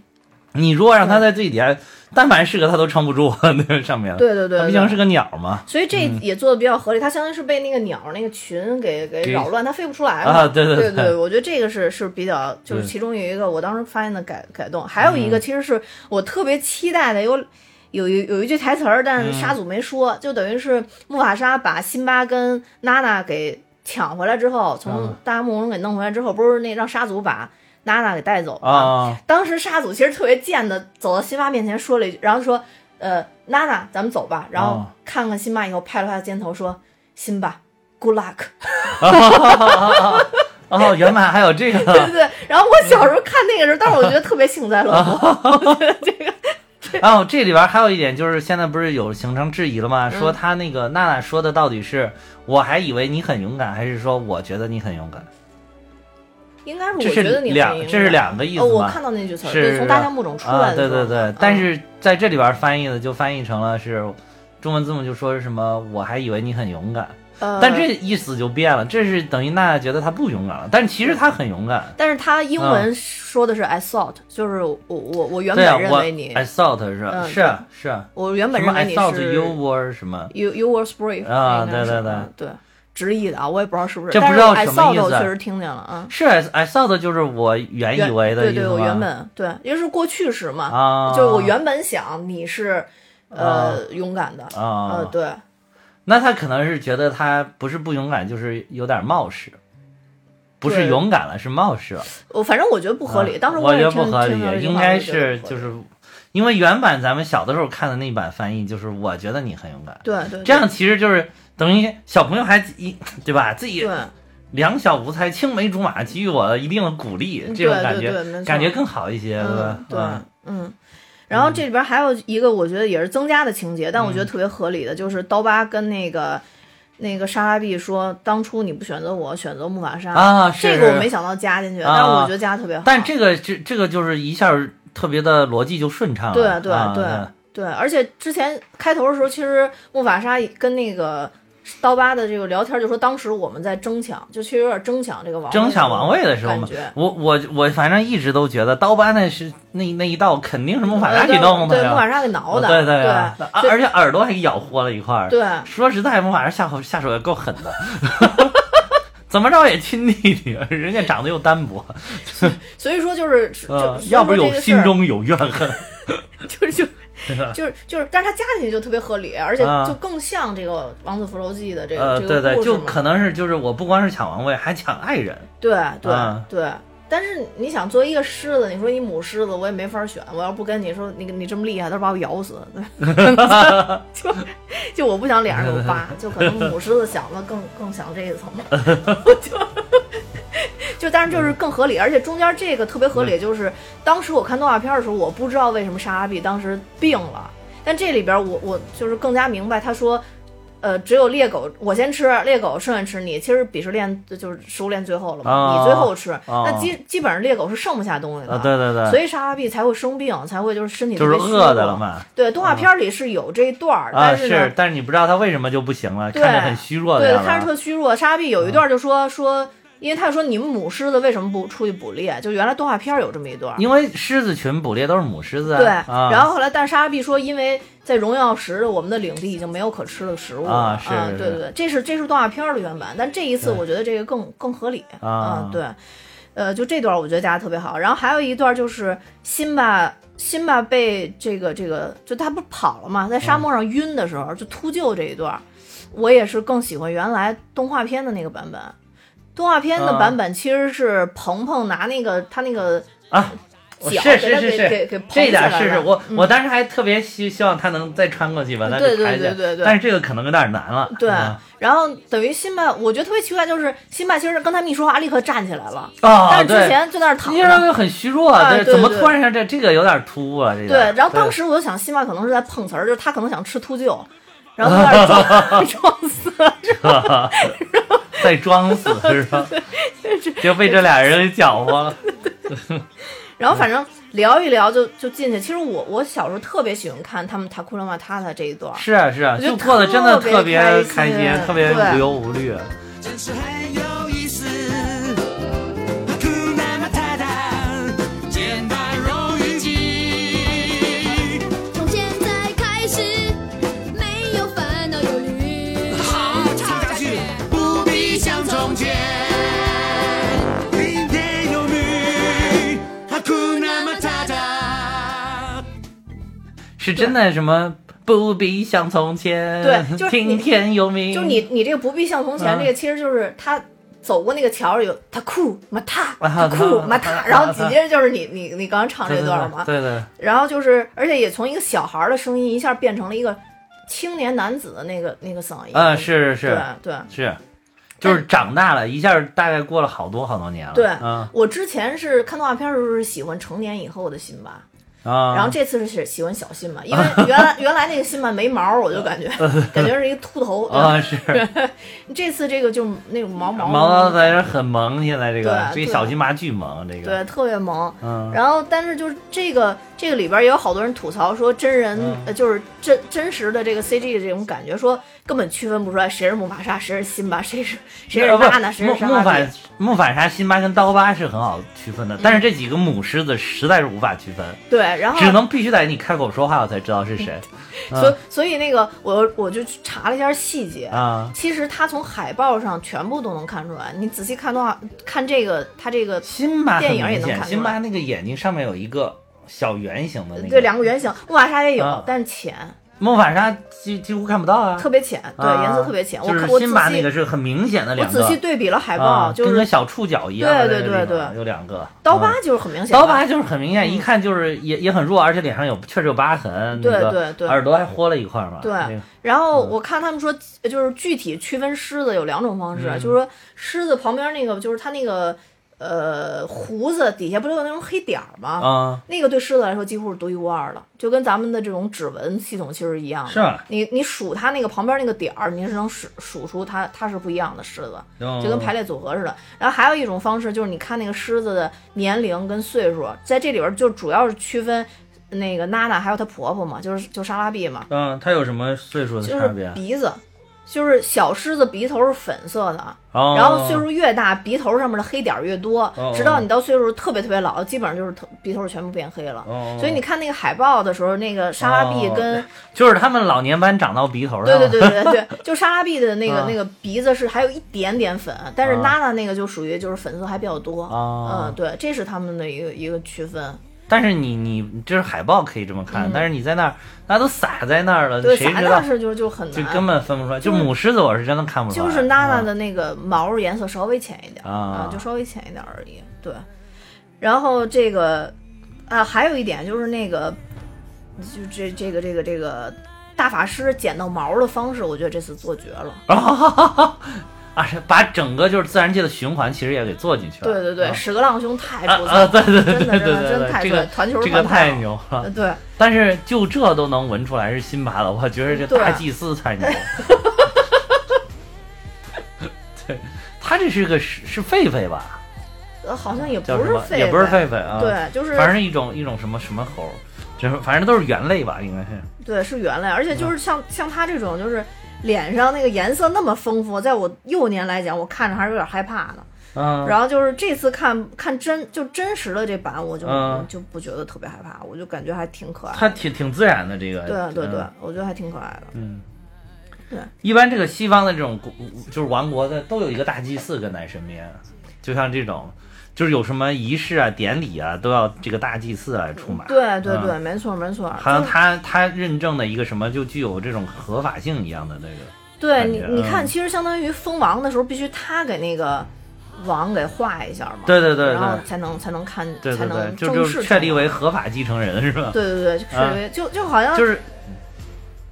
Speaker 1: 你如果让他在最底下，但凡是个他都撑不住那个上面，
Speaker 2: 对对对对
Speaker 1: 他毕竟是个鸟嘛。
Speaker 2: 所以这也做的比较合理，它相当于是被那个鸟儿那个群给给
Speaker 1: 给
Speaker 2: 扰乱，它飞不出来了。
Speaker 1: 啊对对
Speaker 2: 对
Speaker 1: 对
Speaker 2: 我觉得这个是是比较，就是其中有一个我当时发现的改改动，还有一个其实是我特别期待的，有有一有一句台词儿，但是沙祖没说，就等于是木法沙把辛巴跟娜娜给抢回来之后，从
Speaker 1: 嗯
Speaker 2: 大木龙给弄回来之后，不是那让沙祖把娜娜给带走吗？
Speaker 1: 啊
Speaker 2: 当时沙祖其实特别贱的，走到辛巴面前说了一句，然后说：“呃，娜娜，咱们走吧。”然后
Speaker 1: 哦
Speaker 2: 看看辛巴以后，拍了拍他肩头说：“辛巴，good luck。[laughs]
Speaker 1: 哦，原来还有这”个，[laughs]
Speaker 2: 对对对。然后我小时候看那个时候，但是我觉得特别幸灾乐祸。[laughs] 我觉得这个 [laughs]
Speaker 1: 然后这里边还有一点就是，现在不是有形成质疑了
Speaker 2: 嗯
Speaker 1: 吗？说他那个娜娜说的到底是我还以为你很勇敢，还是说我觉得你很勇敢？
Speaker 2: 应该是我觉得你
Speaker 1: 两这是两个意思
Speaker 2: 哦，我
Speaker 1: 吗
Speaker 2: 看到那句词儿，
Speaker 1: 是
Speaker 2: 对，从大象墓冢出来
Speaker 1: 啊，
Speaker 2: 的时候
Speaker 1: 对对对
Speaker 2: 嗯，
Speaker 1: 但是在这里边翻译的就翻译成了是中文字母就说是什么，我还以为你很勇敢，
Speaker 2: 呃
Speaker 1: 但这意思就变了，这是等于娜娜觉得他不勇敢了，但其实他很勇敢。
Speaker 2: 但是他英文说的是 I thought，就是我我我原本认为你
Speaker 1: ，I thought 是是啊是啊，
Speaker 2: 我原本认为
Speaker 1: I
Speaker 2: 你
Speaker 1: thought
Speaker 2: 是
Speaker 1: you were 什么
Speaker 2: ？You you were brave
Speaker 1: 啊对对对。
Speaker 2: 嗯对，直译的啊，我也不知道是不是，
Speaker 1: 这不知道
Speaker 2: 但是
Speaker 1: 什么
Speaker 2: I
Speaker 1: 意
Speaker 2: thought
Speaker 1: 思。
Speaker 2: 我确实听见了啊。
Speaker 1: 是 I I thought 就是我原以为的
Speaker 2: 对对，
Speaker 1: 意思吗？
Speaker 2: 我原本对，因为是过去时嘛，
Speaker 1: 啊，
Speaker 2: 就是我原本想你是呃勇敢的，
Speaker 1: 啊。
Speaker 2: 呃对，
Speaker 1: 那他可能是觉得他不是不勇敢，就是有点冒失，不是勇敢了，是冒失了。
Speaker 2: 我反正我觉得不合理，
Speaker 1: 啊
Speaker 2: 当时
Speaker 1: 我觉得不合理应该是就是因为原版咱们小的时候看的那版翻译，就是我觉得你很勇敢，
Speaker 2: 对对，
Speaker 1: 这样其实就是等于小朋友还一对吧，自己两小无猜，青梅竹马，给予我一定的鼓励，这种感觉感觉更好一些，对吧？
Speaker 2: 嗯？对
Speaker 1: 嗯。
Speaker 2: 嗯。然后这里边还有一个我觉得也是增加的情节，但我
Speaker 1: 嗯
Speaker 2: 觉得特别合理的，就是刀疤跟那个那个莎拉碧说，当初你不选择我，选择木法沙
Speaker 1: 啊
Speaker 2: 这个我没想到加进去，
Speaker 1: 啊
Speaker 2: 但是我觉得加的特别好。
Speaker 1: 但这个这这个就是一下特别的逻辑就顺畅了，
Speaker 2: 对对
Speaker 1: 啊
Speaker 2: 对对，而且之前开头的时候，其实木法沙跟那个刀疤的这个聊天，就说当时我们在争抢，就确实有点争抢这个王位
Speaker 1: 争抢王位的时候嘛，我我我反正一直都觉得刀疤那是那那一道肯定是木法沙给弄的呀，
Speaker 2: 对木法沙给挠的，
Speaker 1: 对
Speaker 2: 对对
Speaker 1: 而且耳朵还给咬豁了一块儿。
Speaker 2: 对
Speaker 1: 说实在，木法沙下手下手也够狠的，[laughs] 怎么着也亲弟弟，[laughs] 人家长得又单薄，
Speaker 2: 所以说就是
Speaker 1: 要不是有心中有怨恨，[laughs]
Speaker 2: 就是就就是就是，但是他加进去就特别合理，而且
Speaker 1: 啊。
Speaker 2: 就更像这个《王子复仇记》的这个、
Speaker 1: 呃，
Speaker 2: 这
Speaker 1: 对对，
Speaker 2: 个故事嘛
Speaker 1: 就可能是就是我不光是抢王位，还抢爱人，
Speaker 2: 对对、
Speaker 1: 啊。
Speaker 2: 对，但是你想，作为一个狮子，你说你母狮子，我也没法选。我要不跟你说，你你这么厉害，他把我咬死，[laughs] 就就我不想脸上有疤，就可能母狮子想的更更想这一层，就 [laughs] [laughs] 就但是就是更合理，而且中间这个特别合理，就是当时我看动画片的时候，我不知道为什么莎拉碧当时病了，但这里边我我就是更加明白，他说。呃，只有猎狗我先吃，猎狗剩下吃你。其实鄙视链就是食物链最后了嘛，
Speaker 1: 啊
Speaker 2: 你最后吃，
Speaker 1: 啊
Speaker 2: 那基基本上猎狗是剩不下东西的。
Speaker 1: 啊，对对对，
Speaker 2: 所以莎拉碧才会生病，才会就是身体
Speaker 1: 就是饿的了。嘛。
Speaker 2: 对，动画片里是有这一段但是
Speaker 1: 是，，但是你不知道他为什么就不行了，
Speaker 2: 对
Speaker 1: 看着很虚弱的
Speaker 2: 对。看着特虚弱。莎拉碧有一段就说说，因为他说你们母狮子为什么不出去捕猎？就原来动画片有这么一段儿。
Speaker 1: 因为狮子群捕猎都是母狮子啊。
Speaker 2: 对，
Speaker 1: 啊、
Speaker 2: 然后后来，但是莎拉碧说，因为在荣耀时我们的领地已经没有可吃的食物了。
Speaker 1: 啊是是
Speaker 2: 对对对，这是这是动画片儿的原版，但这一次我觉得这个更更合理。
Speaker 1: 啊。
Speaker 2: 对，呃，就这段我觉得加的特别好，然后还有一段就是辛巴辛巴被这个这个就他不是跑了嘛，在沙漠上晕的时候、就秃鹫这一段，我也是更喜欢原来动画片的那个版本。动画片的
Speaker 1: 啊
Speaker 2: 版本其实是鹏鹏拿那个他那个
Speaker 1: 啊，
Speaker 2: 脚
Speaker 1: 是是是是
Speaker 2: 给给给，
Speaker 1: 这一点
Speaker 2: 捧起来了
Speaker 1: 是是我、
Speaker 2: 嗯
Speaker 1: 我当时还特别希希望他能再穿过去把他
Speaker 2: 对对对对对
Speaker 1: 但是这个可能有点难了。
Speaker 2: 对
Speaker 1: 啊，
Speaker 2: 然后等于辛巴，我觉得特别奇怪，就是辛巴其实跟他们一说话，立刻站起来了，
Speaker 1: 啊，
Speaker 2: 但是之前就在那儿躺着。
Speaker 1: 你认为很虚弱，
Speaker 2: 啊对
Speaker 1: 这怎么
Speaker 2: 对
Speaker 1: 突然一下这这个有点突兀啊？这个
Speaker 2: 对，然后当时我就想，辛巴可能是在碰瓷儿，就是他可能想吃秃鹫，然后在那儿 [laughs] 装装 [laughs] 死，[laughs]
Speaker 1: 在装死是吧？[laughs] 就被这俩人给搅和了。[laughs]
Speaker 2: 然后反正聊一聊就就进去。其实我我小时候特别喜欢看他们塔库拉玛塔塔这一段，
Speaker 1: 是啊是啊，就过得真的
Speaker 2: 特
Speaker 1: 特别
Speaker 2: 别
Speaker 1: 开心，特别无忧无虑。
Speaker 3: 是
Speaker 1: 真的什么不必像从前，
Speaker 2: 对就是
Speaker 1: 听天由命。
Speaker 2: 就你你这个不必像从前，
Speaker 1: 嗯
Speaker 2: 这个其实就是他走过那个桥有塔库玛塔塔
Speaker 1: 啊
Speaker 2: 库
Speaker 1: 啊
Speaker 2: 玛塔，然后紧接着就是你你你刚刚唱
Speaker 1: 对对
Speaker 2: 这段嘛，
Speaker 1: 对对，
Speaker 2: 然后就是，而且也从一个小孩儿的声音一下变成了一个青年男子的那个那个嗓音。
Speaker 1: 嗯，是是是
Speaker 2: 对。
Speaker 1: 是，就是长大了一下，大概过了好多好多年了。
Speaker 2: 对
Speaker 1: 嗯
Speaker 2: 我之前是看动画片的时候是喜欢成年以后的辛巴，
Speaker 1: 啊，
Speaker 2: 然后这次是喜欢小新嘛，因为 [laughs] 原来原来那个新嘛没毛，我就感觉 [laughs] [laughs] 感觉是一个秃头。
Speaker 1: 啊是
Speaker 2: 这次这个就那种毛毛
Speaker 1: 毛毛在这很萌，现在这个这小金麻巨萌，这个
Speaker 2: 对，特别萌。
Speaker 1: 嗯
Speaker 2: 然后，但是就是这个这个里边也有好多人吐槽说，真人、
Speaker 1: 嗯
Speaker 2: 呃就是真真实的这个 CG 的这种感觉，说根本区分不出来谁是木法沙，谁是辛巴，谁是谁是
Speaker 1: 呃不
Speaker 2: 娜娜，谁
Speaker 1: 木
Speaker 2: 是莎拉
Speaker 1: 木反。木法沙辛巴跟刀疤是很好区分的，
Speaker 2: 嗯
Speaker 1: 但是这几个母狮子实在是无法区分，
Speaker 2: 对，然后
Speaker 1: 只能必须得你开口说话我才知道是谁 [laughs]
Speaker 2: 所以所以那个我我就去查了一下细节。
Speaker 1: 啊。
Speaker 2: 其实他从海报上全部都能看出来，你仔细看的话，看这个，他这个
Speaker 1: 辛巴
Speaker 2: 电影也，能看出来
Speaker 1: 辛巴那个眼睛上面有一个小圆形的那个，
Speaker 2: 对两个圆形，木法沙也有，
Speaker 1: 啊
Speaker 2: 但是浅，
Speaker 1: 木法沙几几乎看不到啊，
Speaker 2: 特别浅，对，
Speaker 1: 啊
Speaker 2: 颜色特别浅。我
Speaker 1: 就是
Speaker 2: 看我仔
Speaker 1: 辛巴那
Speaker 2: 细
Speaker 1: 个是很明显的
Speaker 2: 我
Speaker 1: 两个，
Speaker 2: 仔细对比了海报，
Speaker 1: 啊，
Speaker 2: 就是
Speaker 1: 跟个小触角一样
Speaker 2: 对对对对
Speaker 1: 有两个
Speaker 2: 刀疤
Speaker 1: 嗯
Speaker 2: 就是很明显的，
Speaker 1: 刀疤就是很明显，一看就是也也很弱，而且脸上有确实有疤痕，
Speaker 2: 对对对
Speaker 1: 耳朵还豁了一块嘛。
Speaker 2: 对
Speaker 1: 那个
Speaker 2: 然后我看他们说，就是具体区分狮子有两种方式，
Speaker 1: 嗯
Speaker 2: 就是说狮子旁边那个，就是它那个呃胡子底下不是有那种黑点儿吗？
Speaker 1: 啊，
Speaker 2: 那个对狮子来说几乎是独一无二的，就跟咱们的这种指纹系统其实一样的。
Speaker 1: 是啊
Speaker 2: 你你数它那个旁边那个点儿，你是能数数出它它是不一样的狮子，
Speaker 1: 就
Speaker 2: 就跟排列组合似的。然后还有一种方式就是你看那个狮子的年龄跟岁数，在这里边就主要是区分那个娜娜还有她婆婆嘛，就是就莎拉碧嘛，
Speaker 1: 嗯，她有什么岁数的
Speaker 2: 就是？鼻子，就是小狮子鼻头是粉色的，
Speaker 1: 哦，
Speaker 2: 然后岁数越大，鼻头上面的黑点儿越多，
Speaker 1: 哦
Speaker 2: 直到你到岁数特别特别老，基本上就是头鼻头全部变黑了。
Speaker 1: 哦，
Speaker 2: 所以你看那个海报的时候，那个莎拉碧跟、
Speaker 1: 哦就是他们老年斑长到鼻头上，
Speaker 2: 对对对对对对，[laughs] 就莎拉碧的那个、
Speaker 1: 啊
Speaker 2: 那个鼻子是还有一点点粉，但是
Speaker 1: 啊
Speaker 2: 娜娜那个就属于就是粉色还比较多。
Speaker 1: 啊
Speaker 2: 嗯，对，这是他们的一个一个区分。
Speaker 1: 但是你你就是海报可以这么看，但是你在那儿，大家都撒在那儿了，谁知道？
Speaker 2: 是就就很难。
Speaker 1: 就根本分不出来。就
Speaker 2: 就是
Speaker 1: 母狮子，我是真的看不出来。
Speaker 2: 就是娜娜
Speaker 1: 啊
Speaker 2: 的那个毛颜色稍微浅一点
Speaker 1: 啊
Speaker 2: 就稍微浅一点而已。对，然后这个啊，还有一点就是那个，就这这个这个这个大法师捡到毛的方式，我觉得这次做绝了。
Speaker 1: 啊，[laughs] 是把整个就是自然界的循环其实也给做进去了。
Speaker 2: 对对对，
Speaker 1: 啊
Speaker 2: 屎壳郎兄太出彩
Speaker 1: 啊啊，
Speaker 2: 了，
Speaker 1: 对对对对对这个这个太
Speaker 2: 太
Speaker 1: 牛了
Speaker 2: 呃。对，
Speaker 1: 但是就这都能闻出来是辛巴的，我觉得这大祭司才牛。[laughs] 对，他这是个是是狒狒吧？
Speaker 2: 呃好像也？不是狒狒，
Speaker 1: 也不是狒狒啊。，
Speaker 2: 对，就是
Speaker 1: 反正一种一种什么什么猴，就是反正都是猿类吧，应该是。
Speaker 2: 对是猿类，而且
Speaker 1: 嗯
Speaker 2: 就是像像他这种就是脸上那个颜色那么丰富，在我幼年来讲，我看着还是有点害怕的。
Speaker 1: 嗯，
Speaker 2: 然后就是这次看看真就真实的这版，我就、
Speaker 1: 嗯
Speaker 2: 就不觉得特别害怕，我就感觉还挺可爱的。
Speaker 1: 它挺挺自然的这个。
Speaker 2: 对对对
Speaker 1: 嗯，
Speaker 2: 我觉得还挺可爱的。
Speaker 1: 嗯，
Speaker 2: 对，
Speaker 1: 一般这个西方的这种国就是王国的都有一个大祭祀跟在身边，就像这种，就是有什么仪式啊、典礼啊，都要这个大祭司来出马。嗯
Speaker 2: 对对对，没错没错。
Speaker 1: 好像他他认证的一个什么，就具有这种合法性一样的那个。
Speaker 2: 对你你看，
Speaker 1: 嗯
Speaker 2: 其实相当于封王的时候，必须他给那个王给画一下嘛。
Speaker 1: 对对对
Speaker 2: 然后才能才能看，
Speaker 1: 对对对，
Speaker 2: 才能
Speaker 1: 就
Speaker 2: 正式
Speaker 1: 就确立为合法继承人是吧？
Speaker 2: 对对对，确
Speaker 1: 啊
Speaker 2: 立为就就好像
Speaker 1: 就是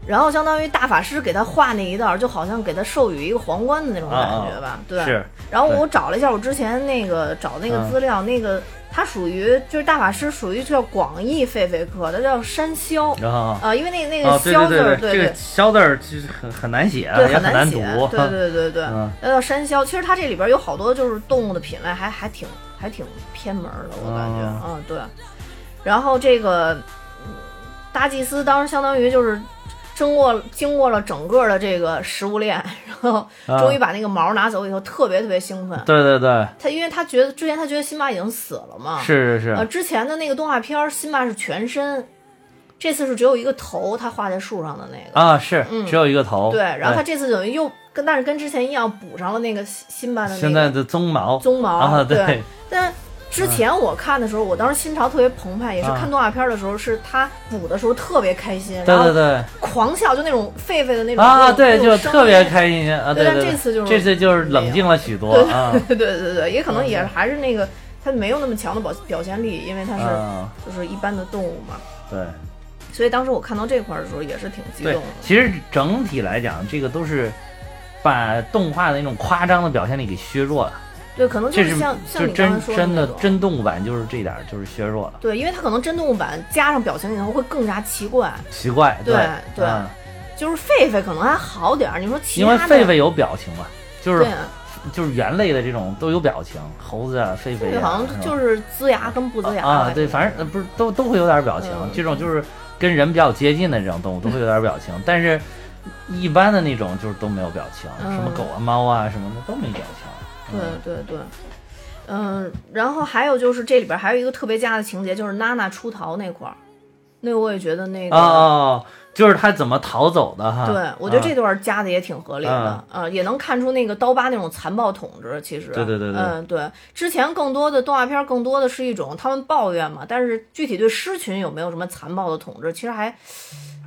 Speaker 2: 然后相当于大法师给他画那一道，就好像给他授予一个皇冠的那种感觉吧。对。
Speaker 1: 是
Speaker 2: 然后我找了一下，我之前那个找那个
Speaker 1: 嗯
Speaker 2: 资料，那个它属于就是大法师属于叫广义狒狒科，它叫山魈。啊，因为那那个魈字儿，
Speaker 1: 对，这个
Speaker 2: 对
Speaker 1: 魈字儿其实很很难写，
Speaker 2: 对，
Speaker 1: 也
Speaker 2: 很难
Speaker 1: 读
Speaker 2: 写。。对对对对，[laughs]
Speaker 1: 嗯
Speaker 2: 它叫山魈。其实它这里边有好多就是动物的品类还，还挺还挺偏门儿的，我感觉，
Speaker 1: 哦
Speaker 2: 嗯，对。然后这个嗯大祭司当时相当于就是经过经过了整个的这个食物链，[laughs] 然后
Speaker 1: 啊
Speaker 2: 终于把那个毛拿走以后，特别特别兴奋。
Speaker 1: 对对对，
Speaker 2: 他因为他觉得之前他觉得辛巴已经死了嘛，
Speaker 1: 是，是是呃，
Speaker 2: 之前的那个动画片辛巴是全身，这次是只有一个头，他画在树上的那个。
Speaker 1: 啊是
Speaker 2: 嗯
Speaker 1: 只有一个头。
Speaker 2: 对，然后他这次等于又跟，但是跟之前一样补上了那个辛辛巴的那个
Speaker 1: 现在的鬃毛
Speaker 2: 鬃毛，
Speaker 1: 啊，
Speaker 2: 对。但之前我看的时候，我当时心潮特别澎湃，也是
Speaker 1: 啊。
Speaker 2: 看动画片的时候，是他补的时候特别开心，
Speaker 1: 对
Speaker 2: 然后
Speaker 1: 对。对
Speaker 2: 狂笑，就那种狒狒的那种
Speaker 1: 啊，对，就特别开心啊，
Speaker 2: 对但这次就是
Speaker 1: 这次就是冷静了许多啊，[laughs]
Speaker 2: 对对对对，也可能也还是那个他没有那么强的表表现力，因为他是
Speaker 1: 啊，
Speaker 2: 就是一般的动物嘛。
Speaker 1: 对。
Speaker 2: 所以当时我看到这块儿的时候也是挺激动的。，
Speaker 1: 其实整体来讲，这个都是把动画的那种夸张的表现力给削弱了，
Speaker 2: 对，可能就
Speaker 1: 这是
Speaker 2: 是像像
Speaker 1: 就
Speaker 2: 你刚才
Speaker 1: 真真的真动物版就是这点儿就是削弱了，
Speaker 2: 对，因为它可能真动物版加上表情以后会更加奇怪。
Speaker 1: 奇怪，
Speaker 2: 对对
Speaker 1: 嗯
Speaker 2: 就是狒狒可能还好点儿，你说其
Speaker 1: 因为狒狒有表情嘛，就是
Speaker 2: 对，
Speaker 1: 就是猿类的这种都有表情，猴子啊、狒狒啊，
Speaker 2: 这好像就是龇牙跟不龇牙
Speaker 1: 啊，对，反正呃不是都都会有点表情，
Speaker 2: 嗯
Speaker 1: 这种就是跟人比较接近的这种动物都会有点表情，但是一般的那种就是都没有表情，
Speaker 2: 嗯
Speaker 1: 什么狗啊、猫啊什么的都没表情。
Speaker 2: 对对对，嗯，然后还有就是这里边还有一个特别加的情节，就是娜娜出逃那块儿，那个我也觉得那个。
Speaker 1: 哦哦，就是他怎么逃走的哈？
Speaker 2: 对，我觉得这
Speaker 1: 啊
Speaker 2: 段加的也挺合理的，
Speaker 1: 啊
Speaker 2: 呃，也能看出那个刀疤那种残暴统治。其实，
Speaker 1: 对对对对
Speaker 2: 嗯，对，之前更多的动画片更多的是一种他们抱怨嘛，但是具体对狮群有没有什么残暴的统治，其实还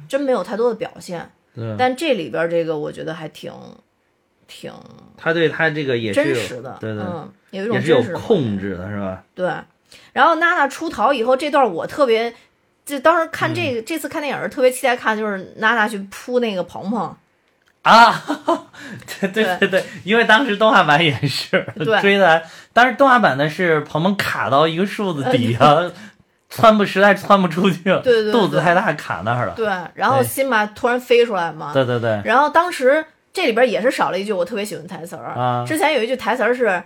Speaker 2: 真没有太多的表现。
Speaker 1: 对，
Speaker 2: 但这里边这个我觉得还挺挺
Speaker 1: 他对他这个也是
Speaker 2: 真实的，
Speaker 1: 对对，
Speaker 2: 嗯，有一种
Speaker 1: 也是有控制的，是吧？
Speaker 2: 对，然后娜娜出逃以后，这段我特别，就当时看这
Speaker 1: 嗯。
Speaker 2: 个、这次看电影儿特别期待看，就是娜娜去扑那个鹏鹏，
Speaker 1: 啊，[laughs] 对对对对，因为当时动画版也是
Speaker 2: 对。
Speaker 1: 追的，当时动画版的是鹏鹏卡到一个树子底下，[laughs] 窜不实在窜不出去，
Speaker 2: 对对对
Speaker 1: 肚子太大卡那儿了。
Speaker 2: 对，然后
Speaker 1: 对。
Speaker 2: 辛巴突然飞出来嘛，
Speaker 1: 对对对，
Speaker 2: 然后当时这里边也是少了一句我特别喜欢的台词儿，
Speaker 1: 啊
Speaker 2: 之前有一句台词儿是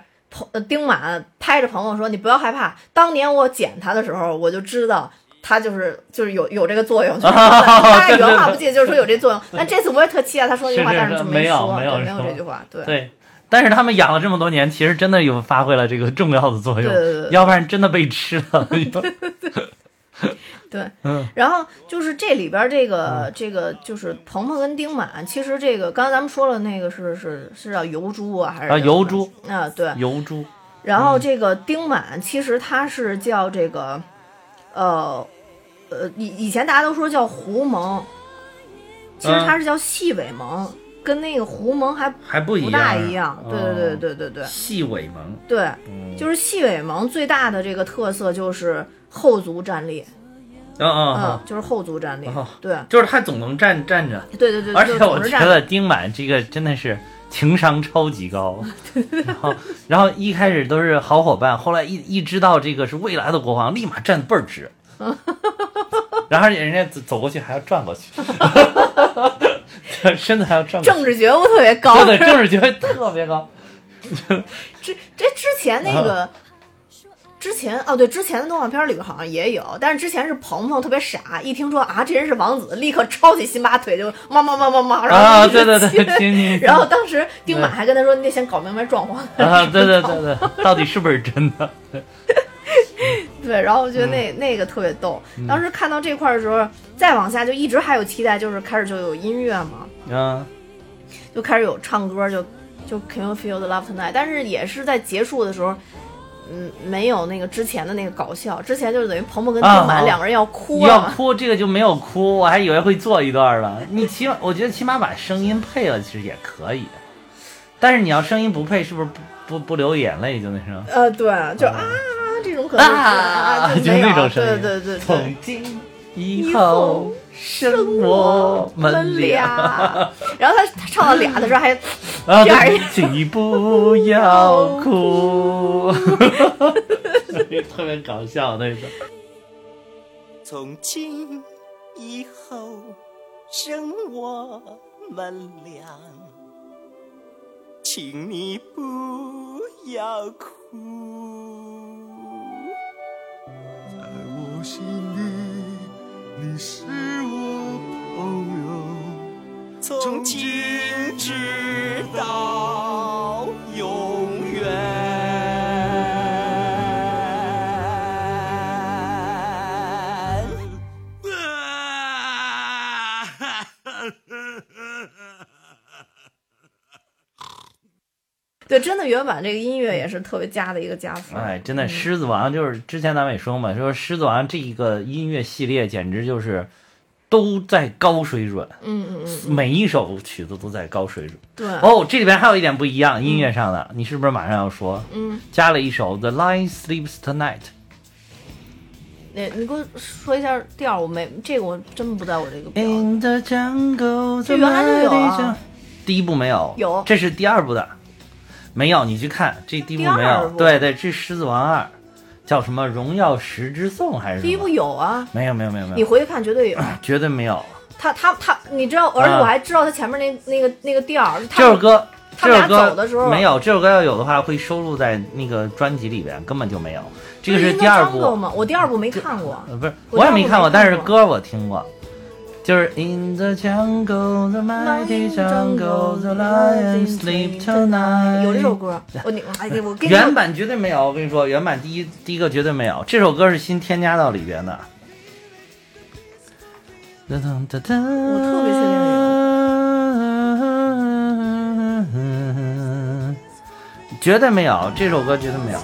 Speaker 2: 丁满拍着朋友说：“你不要害怕，当年我捡他的时候，我就知道。”他就是就是有有这个作用，就是 [laughs] 他原话不记得，就是说有这作用。但这次我也特期待他说那句话，但是就
Speaker 1: 没
Speaker 2: 说，
Speaker 1: 没有
Speaker 2: 对没有这句话，对
Speaker 1: 对，但是他们养了这么多年，其实真的有发挥了这个重要的作用，要不然真的被吃了。[laughs] [laughs] [laughs]
Speaker 2: 对，
Speaker 1: 嗯。
Speaker 2: 然后就是这里边这个、这个就是鹏鹏跟丁满，其实这个刚才咱们说了，那个是是是叫油猪啊，还是
Speaker 1: 啊，油猪，
Speaker 2: 啊？对，
Speaker 1: 油猪，
Speaker 2: 然后这个丁满其实他是叫这个，呃呃，以以前大家都说叫狐獴，其实
Speaker 1: 嗯。
Speaker 2: 他是叫细尾獴。跟那个狐獴还
Speaker 1: 还不一样，
Speaker 2: 不大一样。对对对
Speaker 1: 哦，
Speaker 2: 对对对
Speaker 1: 细尾獴，
Speaker 2: 对，
Speaker 1: 嗯
Speaker 2: 就是细尾獴最大的这个特色就是后足站立，
Speaker 1: 嗯嗯
Speaker 2: 就是后足站立
Speaker 1: 哦，
Speaker 2: 对
Speaker 1: 就是他总能站站着，
Speaker 2: 对对对，
Speaker 1: 而且我觉得丁满这个真的是情商超级高，[laughs] 然后然后一开始都是好伙伴，后来一一知道这个是未来的国王，立马站的倍儿直，[laughs] 然后人家走走过去还要转过去，[laughs] [laughs] 身子还要转过去，
Speaker 2: 政治觉悟特别高。[laughs]
Speaker 1: 对对，政治觉悟特别高，
Speaker 2: 这这之前那个。之前哦，对，之前的动画片里边好像也有，但是之前是鹏鹏特别傻，一听说啊这人是王子，立刻抄起辛巴腿就妈妈妈妈妈，然后
Speaker 1: 啊，对对对，
Speaker 2: 然后当时丁满还跟他说：“你得先搞明白状况。
Speaker 1: 啊，对对 [laughs] 对对，到底是不是真的？
Speaker 2: 对，然后我觉得
Speaker 1: 嗯
Speaker 2: 那、那个特别逗。当时看到这块儿的时候，再往下就一直还有期待，就是开始就有音乐嘛，
Speaker 1: 嗯，
Speaker 2: 就开始有唱歌，就就 Can you feel the love tonight？但是也是在结束的时候。嗯，没有那个之前的那个搞笑，之前就是等于鹏鹏跟丁
Speaker 1: 啊
Speaker 2: 满两个人要哭啊，
Speaker 1: 要哭，这个就没有哭，我还以为会做一段了。你起码，我觉得起码把声音配了，其实也可以。但是你要声音不配，是不是不不不流眼泪就那声？
Speaker 2: 呃，对，就啊这种可能是啊，
Speaker 1: 就那种声音。
Speaker 2: 对对对对
Speaker 1: 从今以后，生我们俩。[laughs]
Speaker 2: 然后他他唱到俩的时候还
Speaker 1: 啊，
Speaker 2: 这样
Speaker 1: 对请你不要哭，[laughs] 特别搞笑那个。
Speaker 5: 从今以后，生我们俩，请你不要哭。
Speaker 6: 在我心里，你是我朋友。
Speaker 5: 从今直到永远。[laughs]
Speaker 2: 对，真的原版这个音乐也是特别加的一个加分。
Speaker 1: 哎，真的，《狮子王》就是之前咱们也说嘛，说《狮子王》这一个音乐系列简直就是都在高水准，
Speaker 2: 嗯嗯嗯，
Speaker 1: 每一首曲子都在高水准。
Speaker 2: 对，
Speaker 1: 哦，这里边还有一点不一样，音乐上的，你是不是马上要说？
Speaker 2: 嗯，
Speaker 1: 加了一首《The Lion Sleeps Tonight》。
Speaker 2: 你你给我说一下调儿，我没这个我真不在我这个表。
Speaker 1: In the jungle，
Speaker 2: 这原来就有
Speaker 1: 第一部没有，
Speaker 2: 有
Speaker 1: 这是第二部的，没有，你去看这第一部没有。对对，这是《狮子王二》，叫什么《荣耀十之颂》还是
Speaker 2: 第一部有啊，
Speaker 1: 没有没有没有没有你，
Speaker 2: 回去看绝对有。[coughs]
Speaker 1: 绝对没有。
Speaker 2: 他他他，你知道，而且
Speaker 1: 啊
Speaker 2: 我还知道他前面那那个那个调儿。他
Speaker 1: 这首歌，
Speaker 2: 他俩
Speaker 1: 这首歌
Speaker 2: 走的时候
Speaker 1: 没有，这首歌要有的话会收录在那个专辑里边，根本就没有。这个是第二部
Speaker 2: 吗？我第二部没看过。
Speaker 1: 呃，不是，
Speaker 2: 我
Speaker 1: 我也没看过但是歌我听过，就是 In the jungle, the mighty jungle, the lion sleep tonight。
Speaker 2: 有这首歌，我你哎，我跟你
Speaker 1: 原版绝对没有，我跟你说，原版第一第一个绝对没有，这首歌是新添加到里边的。我
Speaker 2: 我特别确
Speaker 1: 定 [laughs] 绝对没有，这首歌绝对没有。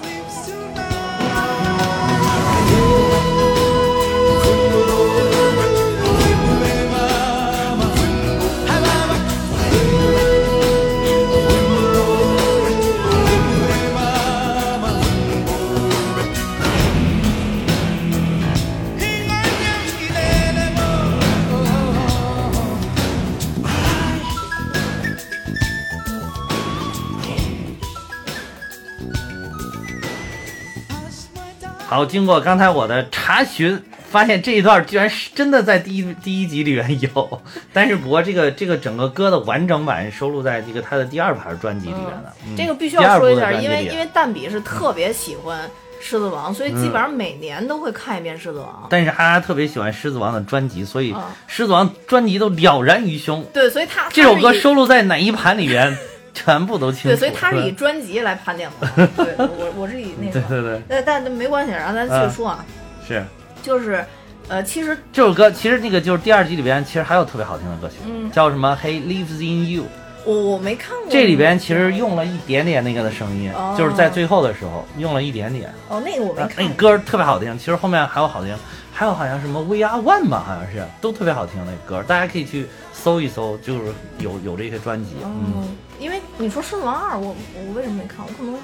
Speaker 1: 好，经过刚才我的查询，发现这一段居然是真的在第一第一集里面有，[laughs] 但是不过这个这个整个歌的完整版收录在这个他的第二盘专辑里面的。嗯
Speaker 2: 这个必须要说一下，因为因为蛋比是特别喜欢狮子王，所以基本上每年都会看一遍狮子王。
Speaker 1: 但是哈哈特别喜欢狮子王的专辑，所以
Speaker 2: 嗯
Speaker 1: 狮子王专辑都了然于胸。
Speaker 2: 对，所以他
Speaker 1: 这首歌收录在哪一盘里边，全部都清楚。
Speaker 2: 对，所以他是以专辑来判定的。[laughs] 对，我我是以那个，
Speaker 1: 对对对，
Speaker 2: 但但没关系，然后咱继续说啊，
Speaker 1: 是
Speaker 2: 就是呃，其实
Speaker 1: 这首歌，其实那个就是第二集里边，其实还有特别好听的歌曲，
Speaker 2: 嗯
Speaker 1: 叫什么《He Lives in You》。
Speaker 2: 我我没看过
Speaker 1: 这里边其实用了一点点那个的声音，
Speaker 2: 哦
Speaker 1: 就是在最后的时候用了一点点。
Speaker 2: 哦，那个我没看那。
Speaker 1: 个歌特别好听，其实后面还有好听，还有好像什么 We Are One 吧，好像是都特别好听那歌，大家可以去搜一搜，就是有有这些专辑，嗯，
Speaker 2: 嗯，因为你说《狮子王二》，我我为什么没看？我可能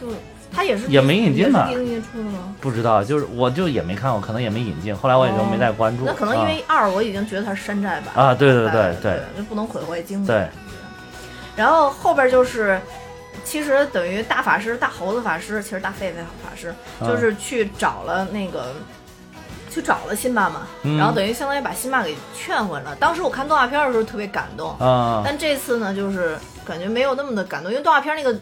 Speaker 2: 就他也是
Speaker 1: 也没引进吧？不知道，就是我就也没看过，可能也没引进，后来我也就没再关注。
Speaker 2: 哦那可能因为二我已经觉得它是山寨版
Speaker 1: 啊对对对
Speaker 2: 哎
Speaker 1: 对
Speaker 2: 就不能毁坏经典。
Speaker 1: 对，
Speaker 2: 然后后边就是，其实等于大法师、大猴子法师，其实大狒狒法师
Speaker 1: 嗯
Speaker 2: 就是去找了那个。去找了辛巴嘛，
Speaker 1: 嗯
Speaker 2: 然后等于相当于把辛巴给劝回了。当时我看动画片的时候特别感动，
Speaker 1: 啊、
Speaker 2: 但这次呢，就是感觉没有那么的感动，因为动画片那个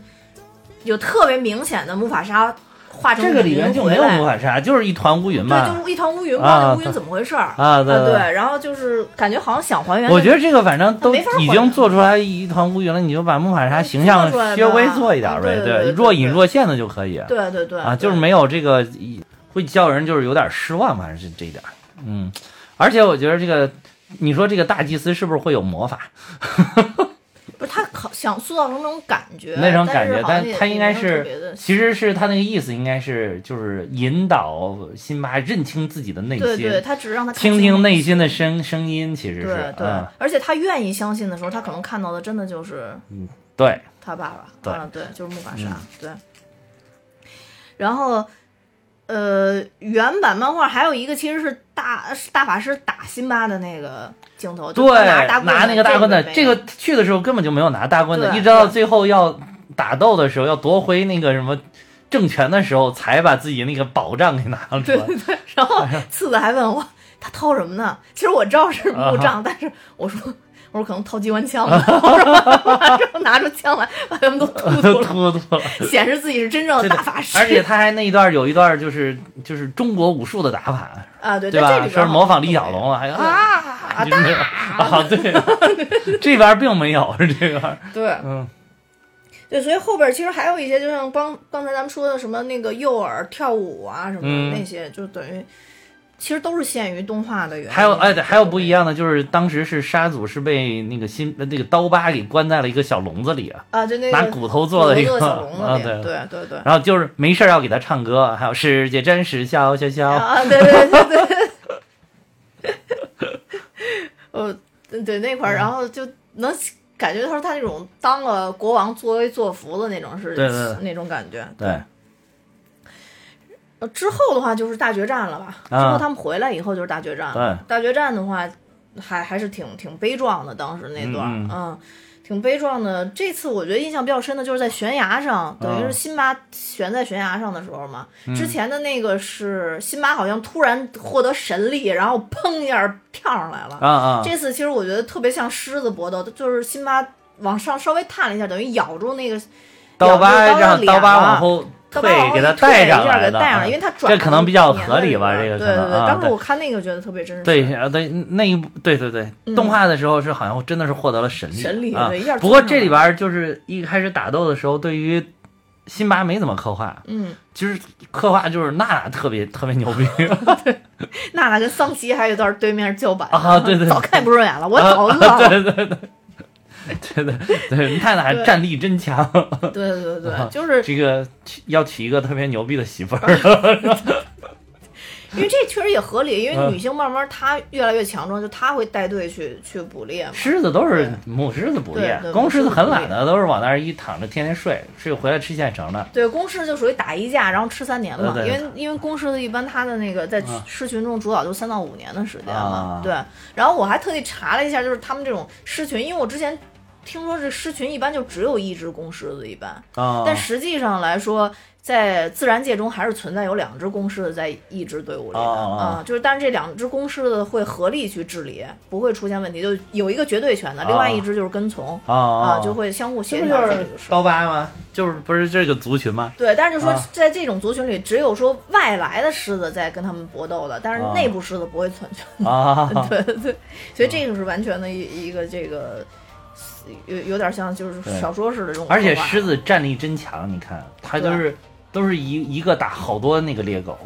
Speaker 2: 有特别明显的木法沙化成
Speaker 1: 这个里面就没有
Speaker 2: 回来。
Speaker 1: 魔法沙，就是一团乌云嘛。
Speaker 2: 对，就是一团乌云，不知
Speaker 1: 啊
Speaker 2: 道那乌云怎么回事儿。
Speaker 1: 啊对对
Speaker 2: 对，然后就是感觉好像想还原，
Speaker 1: 我觉得这个反正都
Speaker 2: 没法还
Speaker 1: 已经做出来一团乌云了，你就把木法沙形象稍微做一点呗，
Speaker 2: 对
Speaker 1: 若隐若现的就可以。
Speaker 2: 对对对
Speaker 1: 啊，就是没有这个会叫人就是有点失望，反正是这一点。嗯，而且我觉得这个，你说这个大祭司是不是会有魔法
Speaker 2: 不是他好想塑造成那种感觉，
Speaker 1: 那种感觉？
Speaker 2: 但
Speaker 1: 他应该是，其实是他那个意思，应该是就是引导辛巴认清自己的内心，
Speaker 2: 对对，他只是让他
Speaker 1: 听听内心的声声音，其实是
Speaker 2: 对对
Speaker 1: 嗯，
Speaker 2: 而且他愿意相信的时候，他可能看到的真的就是
Speaker 1: 对
Speaker 2: 他爸爸，
Speaker 1: 对
Speaker 2: 啊，对，就是木法沙，
Speaker 1: 嗯
Speaker 2: 对。然后，呃，原版漫画还有一个其实是大大法师打辛巴的那个镜头，
Speaker 1: 对，
Speaker 2: 拿大棍
Speaker 1: 拿那个大棍子，这个去的时候根本就没有拿大棍子，一直到最后要打斗的时候，要夺回那个什么政权的时候，才把自己那个宝杖给拿了出来。
Speaker 2: 然后次子还问我他掏什么呢？其实我知道是木杖，
Speaker 1: 啊
Speaker 2: 但是我说我说可能掏机关枪吧，我说马上拿出枪来把他们都突突了，[laughs]
Speaker 1: 突突了，
Speaker 2: 显示自己是真正的大法师。
Speaker 1: 而且他还那一段有一段就是就是中国武术的打法，
Speaker 2: 啊，对
Speaker 1: 对吧？说是模仿李
Speaker 2: 小
Speaker 1: 小龙了，还有
Speaker 2: 对
Speaker 1: 啊，就是那个啊，对，[laughs] 这边并没有这边，
Speaker 2: 对。
Speaker 1: 嗯，
Speaker 2: 对，所以后边其实还有一些，就像刚刚才咱们说的什么那个诱饵跳舞啊什么那些，就等于其实都是限于动画的原因。
Speaker 1: 还有哎，对，还有不一样的就是当时是沙祖是被那个新那个刀疤给关在了一个小笼子里啊，
Speaker 2: 啊，就那个
Speaker 1: 拿骨头做的一个
Speaker 2: 小 [laughs] 笼子
Speaker 1: 对
Speaker 2: 对对对。
Speaker 1: 然后就是没事要给他唱歌，还有世界真实笑笑笑，
Speaker 2: 啊，对对对对，呃，对 [laughs] 对那块儿，然后就能感觉到他那种当了国王作威作福的那种是那种感觉。
Speaker 1: 对，
Speaker 2: 呃之后的话就是大决战了吧？之
Speaker 1: 啊
Speaker 2: 后他们回来以后就是大决战了。
Speaker 1: 对
Speaker 2: 大决战的话，还还是挺挺悲壮的，当时那段儿，
Speaker 1: 嗯
Speaker 2: 嗯挺悲壮的。这次我觉得印象比较深的就是在悬崖上，等于是辛巴悬在悬崖上的时候嘛。之前的那个是辛巴好像突然获得神力，然后砰一下跳上来了。
Speaker 1: 啊啊，
Speaker 2: 这次其实我觉得特别像狮子搏斗，就是辛巴往上稍微探了一下，等于咬住那个
Speaker 1: 刀疤让刀疤往后退，给他带上来的，
Speaker 2: 给带上来，因为他转
Speaker 1: 这可能比较合理吧，这个可
Speaker 2: 对对
Speaker 1: 对，
Speaker 2: 当时我看那个觉得特别真实。
Speaker 1: 对啊，对那一部，对对对，动画的时候是好像真的是获得了神力，
Speaker 2: 嗯神力
Speaker 1: 啊。不过这里边就是一开始打斗的时候，对于辛巴没怎么刻画，
Speaker 2: 嗯，
Speaker 1: 其实刻画就是娜娜特别特别牛逼 [laughs] [laughs]
Speaker 2: 娜娜跟桑奇还有一段对面叫板
Speaker 1: 啊对对
Speaker 2: 早看不顺眼了，我
Speaker 1: 啊
Speaker 2: 早知道了。
Speaker 1: 对对对对对对对，娜娜
Speaker 2: 对
Speaker 1: 战力真强，
Speaker 2: 对对对就是
Speaker 1: 这个娶要娶一个特别牛逼的媳妇儿，[laughs]
Speaker 2: 因为这确实也合理，因为
Speaker 1: 嗯
Speaker 2: 女性慢慢她越来越强壮，就她会带队去去捕猎嘛。
Speaker 1: 狮子都是母狮子捕猎公狮子很懒的，都是往那儿一躺着，天天睡，睡回来吃现成的。
Speaker 2: 对，公狮就属于打一架，然后吃三年嘛。因为因为公狮子一般它的那个在
Speaker 1: 啊
Speaker 2: 狮群中主导就三到五年的时间嘛。
Speaker 1: 啊
Speaker 2: 对，然后我还特地查了一下，就是他们这种狮群，因为我之前听说这狮群一般就只有一只公狮子，一般，
Speaker 1: 啊，
Speaker 2: 但实际上来说。在自然界中，还是存在有两只公狮子在一支队伍里的啊、就是但是这两只公狮子会合力去治理，不会出现问题，就有一个绝对权的，另外一只就是跟从
Speaker 1: 啊
Speaker 2: 啊，就会相互协调这个
Speaker 1: 就是刀疤吗？就是不是这个族群吗？
Speaker 2: 对，但是就说
Speaker 1: 啊
Speaker 2: 在这种族群里，只有说外来的狮子在跟他们搏斗的，但是
Speaker 1: 啊
Speaker 2: 内部狮子不会存在。
Speaker 1: 啊，[laughs]
Speaker 2: 对对对，所以这个是完全的一一个这个有有点像就是小说似的这种，
Speaker 1: 而且狮子战力真强，你看它就是都是一一个打好多那个猎狗，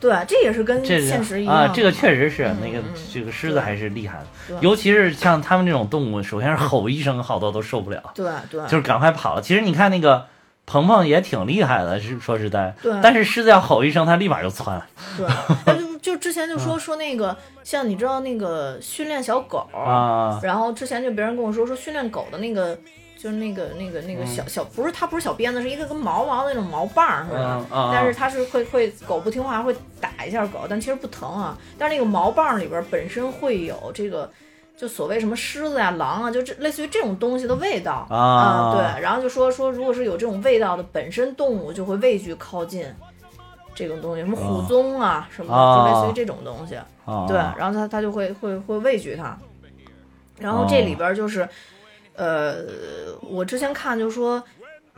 Speaker 2: 对，这也是跟现实一样
Speaker 1: 啊，这个确实是
Speaker 2: 嗯
Speaker 1: 那个
Speaker 2: 嗯
Speaker 1: 这个狮子还是厉害的，尤其是像他们这种动物，首先是吼一声，好多都受不了，
Speaker 2: 对对，
Speaker 1: 就是赶快跑了。其实你看那个。鹏鹏也挺厉害的，是说实在，
Speaker 2: 对
Speaker 1: 但是狮子要吼一声，它立马就窜。
Speaker 2: 对，但就就之前就说、说那个，像你知道那个训练小狗，
Speaker 1: 啊
Speaker 2: 然后之前就别人跟我说说训练狗的那个。就是那个那个那个
Speaker 1: 嗯。
Speaker 2: 小小不是它不是小鞭子，是一个跟毛毛的那种毛棒儿似的，但是它是会会狗不听话会打一下狗，但其实不疼啊。但是那个毛棒儿里边儿本身会有这个，就所谓什么狮子呀、狼啊，就这类似于这种东西的味道。
Speaker 1: 啊。
Speaker 2: 对，然后就说说如果是有这种味道的，本身动物就会畏惧靠近这种东西，什么虎鬃啊什么就类似于这种东西。
Speaker 1: 啊，
Speaker 2: 对，然后它它就会会会畏惧它。然后这里边就是，呃，我之前看就说，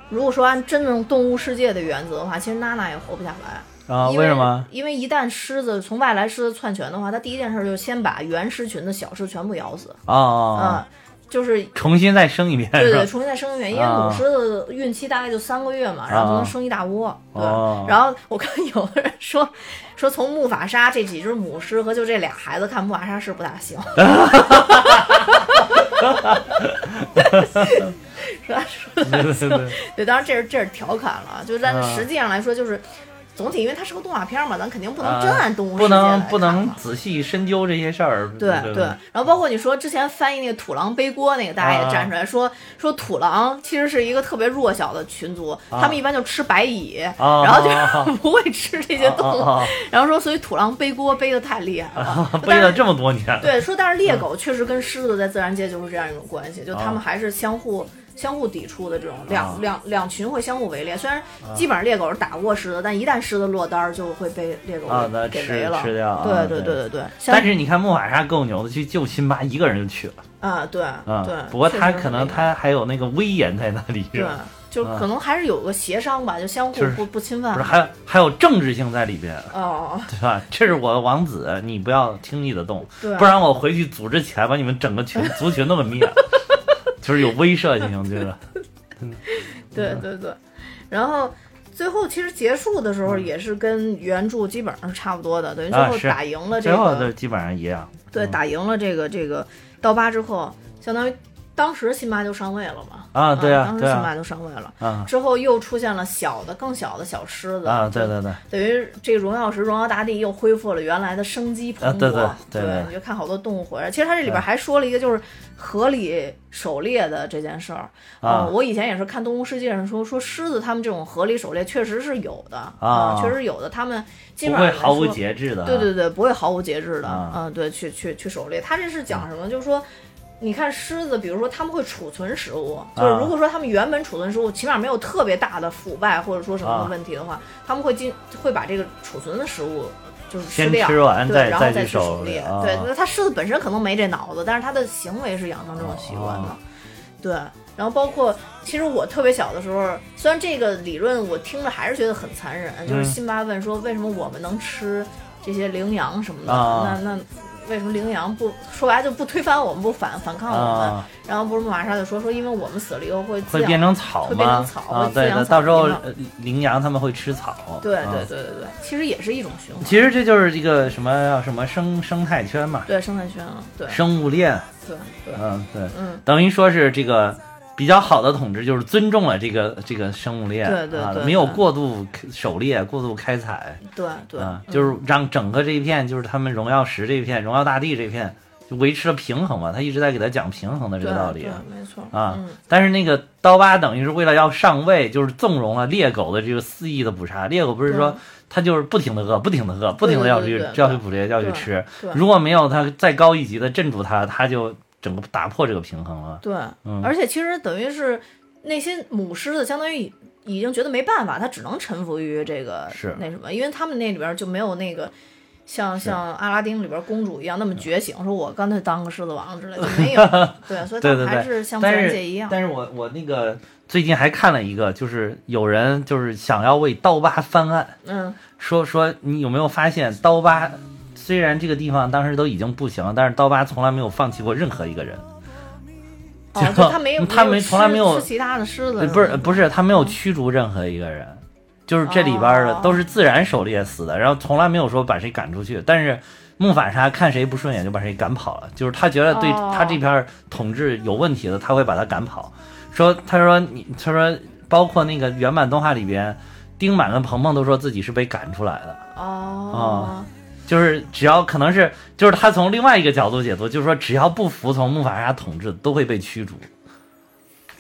Speaker 2: 如果说按真正动物世界的原则的话，其实娜娜也活不下来。
Speaker 1: 啊，
Speaker 2: 因
Speaker 1: 为什么？
Speaker 2: 因为一旦狮子从外来狮子篡权的话，它第一件事就是先把原狮群的小狮全部咬死。
Speaker 1: 啊、啊！
Speaker 2: 就是
Speaker 1: 重新再生一遍
Speaker 2: 对对，重新再生一遍，因为
Speaker 1: 啊
Speaker 2: 母狮子孕期大概就三个月嘛，然后就
Speaker 1: 啊
Speaker 2: 能生一大窝。对，
Speaker 1: 哦
Speaker 2: 然后我看有的人说 [laughs] 说从木法沙这几只母狮和就这俩孩子看，木法沙是不大行。[laughs] 是吧？说
Speaker 1: 对对对对，
Speaker 2: 对，当然这是这是调侃了，就是但实际上来说，就是总体因为它是个动画片嘛，咱肯定不能
Speaker 1: 啊
Speaker 2: 真按动物世
Speaker 1: 不能不能仔细深究这些事儿。
Speaker 2: 对对，然后包括你说之前翻译那个土狼背锅那个，大家也站出来说、说土狼其实是一个特别弱小的群族，他们一般就吃白蚁，
Speaker 1: 啊
Speaker 2: 然后就 [laughs] 不会吃这些动物，然后说所以土狼背锅背的太厉害了，[laughs]
Speaker 1: 背了这么多年，
Speaker 2: 对，说但是猎狗确实跟狮子在自然界就是这样一种关系，就他们
Speaker 1: 啊
Speaker 2: 还是相互。相互抵触的这种两、
Speaker 1: 啊
Speaker 2: 两两群会相互围猎，虽然基本上猎狗是打不过狮子，但一旦狮子落单儿，就会被猎狗给围了。
Speaker 1: 吃掉啊
Speaker 2: 对
Speaker 1: 对
Speaker 2: 对对对。
Speaker 1: 但是你看木法沙够牛的，去救辛巴一个人就去了
Speaker 2: 啊，对
Speaker 1: 啊。
Speaker 2: 对。
Speaker 1: 不过他可能他还有那个威严在那里，是
Speaker 2: 对
Speaker 1: 吧？，
Speaker 2: 就可能还是有个协商吧，就相互
Speaker 1: 就是
Speaker 2: 不不侵犯。
Speaker 1: 不是还有还有政治性在里边，
Speaker 2: 哦，
Speaker 1: 对吧？这是我的王子，你不要轻易的动，
Speaker 2: 对
Speaker 1: 不然我回去组织起来把你们整个群 [laughs] 族群都给灭了，就是有威慑性，就是 [laughs]
Speaker 2: 对对对，然后。最后其实结束的时候也是跟原著基本上是差不多的，等于最后打赢了这
Speaker 1: 最后
Speaker 2: 个，
Speaker 1: 都基本上一样。
Speaker 2: 对，打赢了这个这个刀疤之后，相当于当时辛巴就上位了嘛。
Speaker 1: 啊对啊啊
Speaker 2: 当时辛巴就上位了。
Speaker 1: 啊
Speaker 2: 之后又出现了小的、更小的小狮子
Speaker 1: 啊，对对对，
Speaker 2: 等于这个荣耀石、荣耀大地又恢复了原来的生机蓬勃。
Speaker 1: 啊对对对对
Speaker 2: 你就看好多动物回来。其实它这里边还说了一个，就是河里狩猎的这件事儿。
Speaker 1: 啊
Speaker 2: 嗯我以前也是看《动物世界》上说，说狮子它们这种河里狩猎确实是有的
Speaker 1: 啊
Speaker 2: 确实有的。它们基
Speaker 1: 不
Speaker 2: 本上
Speaker 1: 毫无节制的。
Speaker 2: 对对对，不会毫无节制的，
Speaker 1: 啊
Speaker 2: 嗯，对，去去去狩猎。他这是讲什么？就是说，你看狮子，比如说他们会储存食物，就是
Speaker 1: 啊
Speaker 2: 如果说他们原本储存食物，起码没有特别大的腐败或者说什么
Speaker 1: 啊
Speaker 2: 问题的话，他们会进会把这个储存的食物。就是吃
Speaker 1: 先
Speaker 2: 掉，
Speaker 1: 吃完
Speaker 2: 然后再去
Speaker 1: 去狩猎
Speaker 2: 对，那它狮子本身可能没这脑子，但是它的行为是养成这种习惯的。
Speaker 1: 啊。
Speaker 2: 对，然后包括其实我特别小的时候，虽然这个理论我听着还是觉得很残忍，就是
Speaker 1: 嗯。
Speaker 2: 辛巴问说为什么我们能吃这些羚羊什么的，
Speaker 1: 啊。
Speaker 2: 那那为什么羚羊不说白了就不推翻我们，不反反抗我们？
Speaker 1: 啊，
Speaker 2: 然后不是木玛莎就说说因为我们死了以后会
Speaker 1: 会变成草
Speaker 2: 会变成？草
Speaker 1: 对的，
Speaker 2: 草地嘛
Speaker 1: 到时候呃羚羊他们会吃草。
Speaker 2: 对
Speaker 1: 啊
Speaker 2: 对对对对，其实也是一种循环，
Speaker 1: 其实这就是一个什么叫什么生生态圈嘛，
Speaker 2: 对生态圈啊，对
Speaker 1: 生物链。
Speaker 2: 对对，
Speaker 1: 嗯，对，
Speaker 2: 嗯。
Speaker 1: 等于说是这个比较好的统治，就是尊重了这个这个生物链，啊
Speaker 2: 对对对，
Speaker 1: 没有过度狩猎、过度开采，
Speaker 2: 对对，
Speaker 1: 啊，
Speaker 2: 嗯
Speaker 1: 就是让整个这一片，就是他们荣耀石这一片、荣耀大地这一片，就维持了平衡嘛。他一直在给他讲平衡的这个道理
Speaker 2: 对，没错
Speaker 1: 啊
Speaker 2: 嗯。
Speaker 1: 但是那个刀疤等于是为了要上位，就是纵容了猎狗的这个肆意的捕杀。猎狗不是说
Speaker 2: 对
Speaker 1: 它就是不停的饿，不停的饿，不停的要去要去捕猎，要去吃。如果没有它再高一级的镇住它，它就整个打破这个平衡了。
Speaker 2: 对，
Speaker 1: 嗯
Speaker 2: 而且其实等于是那些母狮子，相当于已经觉得没办法，它只能臣服于这个
Speaker 1: 是
Speaker 2: 那什么，因为他们那里边就没有那个。像像阿拉丁里边公主一样那么觉醒，说我干脆当个狮子王之类的，就 [laughs] 没有。对，所以他还是像自
Speaker 1: 但是
Speaker 2: 然界一样。
Speaker 1: 但是我我那个最近还看了一个，就是有人就是想要为刀疤翻案，
Speaker 2: 嗯，
Speaker 1: 说说你有没有发现刀疤虽然这个地方当时都已经不行了，但是刀疤从来没有放弃过任何一个人。
Speaker 2: 哦，就他没有，
Speaker 1: 他没从来没有
Speaker 2: 吃其他的狮子
Speaker 1: 不是不是，他没有驱逐任何一个人，就是这里边的
Speaker 2: 哦
Speaker 1: 都是自然狩猎死的，然后从来没有说把谁赶出去。但是木法沙看谁不顺眼就把谁赶跑了，就是他觉得对
Speaker 2: 哦
Speaker 1: 他这片儿统治有问题的，他会把他赶跑。说他说你他说包括那个原版动画里边，丁满跟鹏鹏都说自己是被赶出来的。
Speaker 2: 哦，
Speaker 1: 就是只要可能是就是他从另外一个角度解读，就是说只要不服从穆法沙统治，都会被驱逐。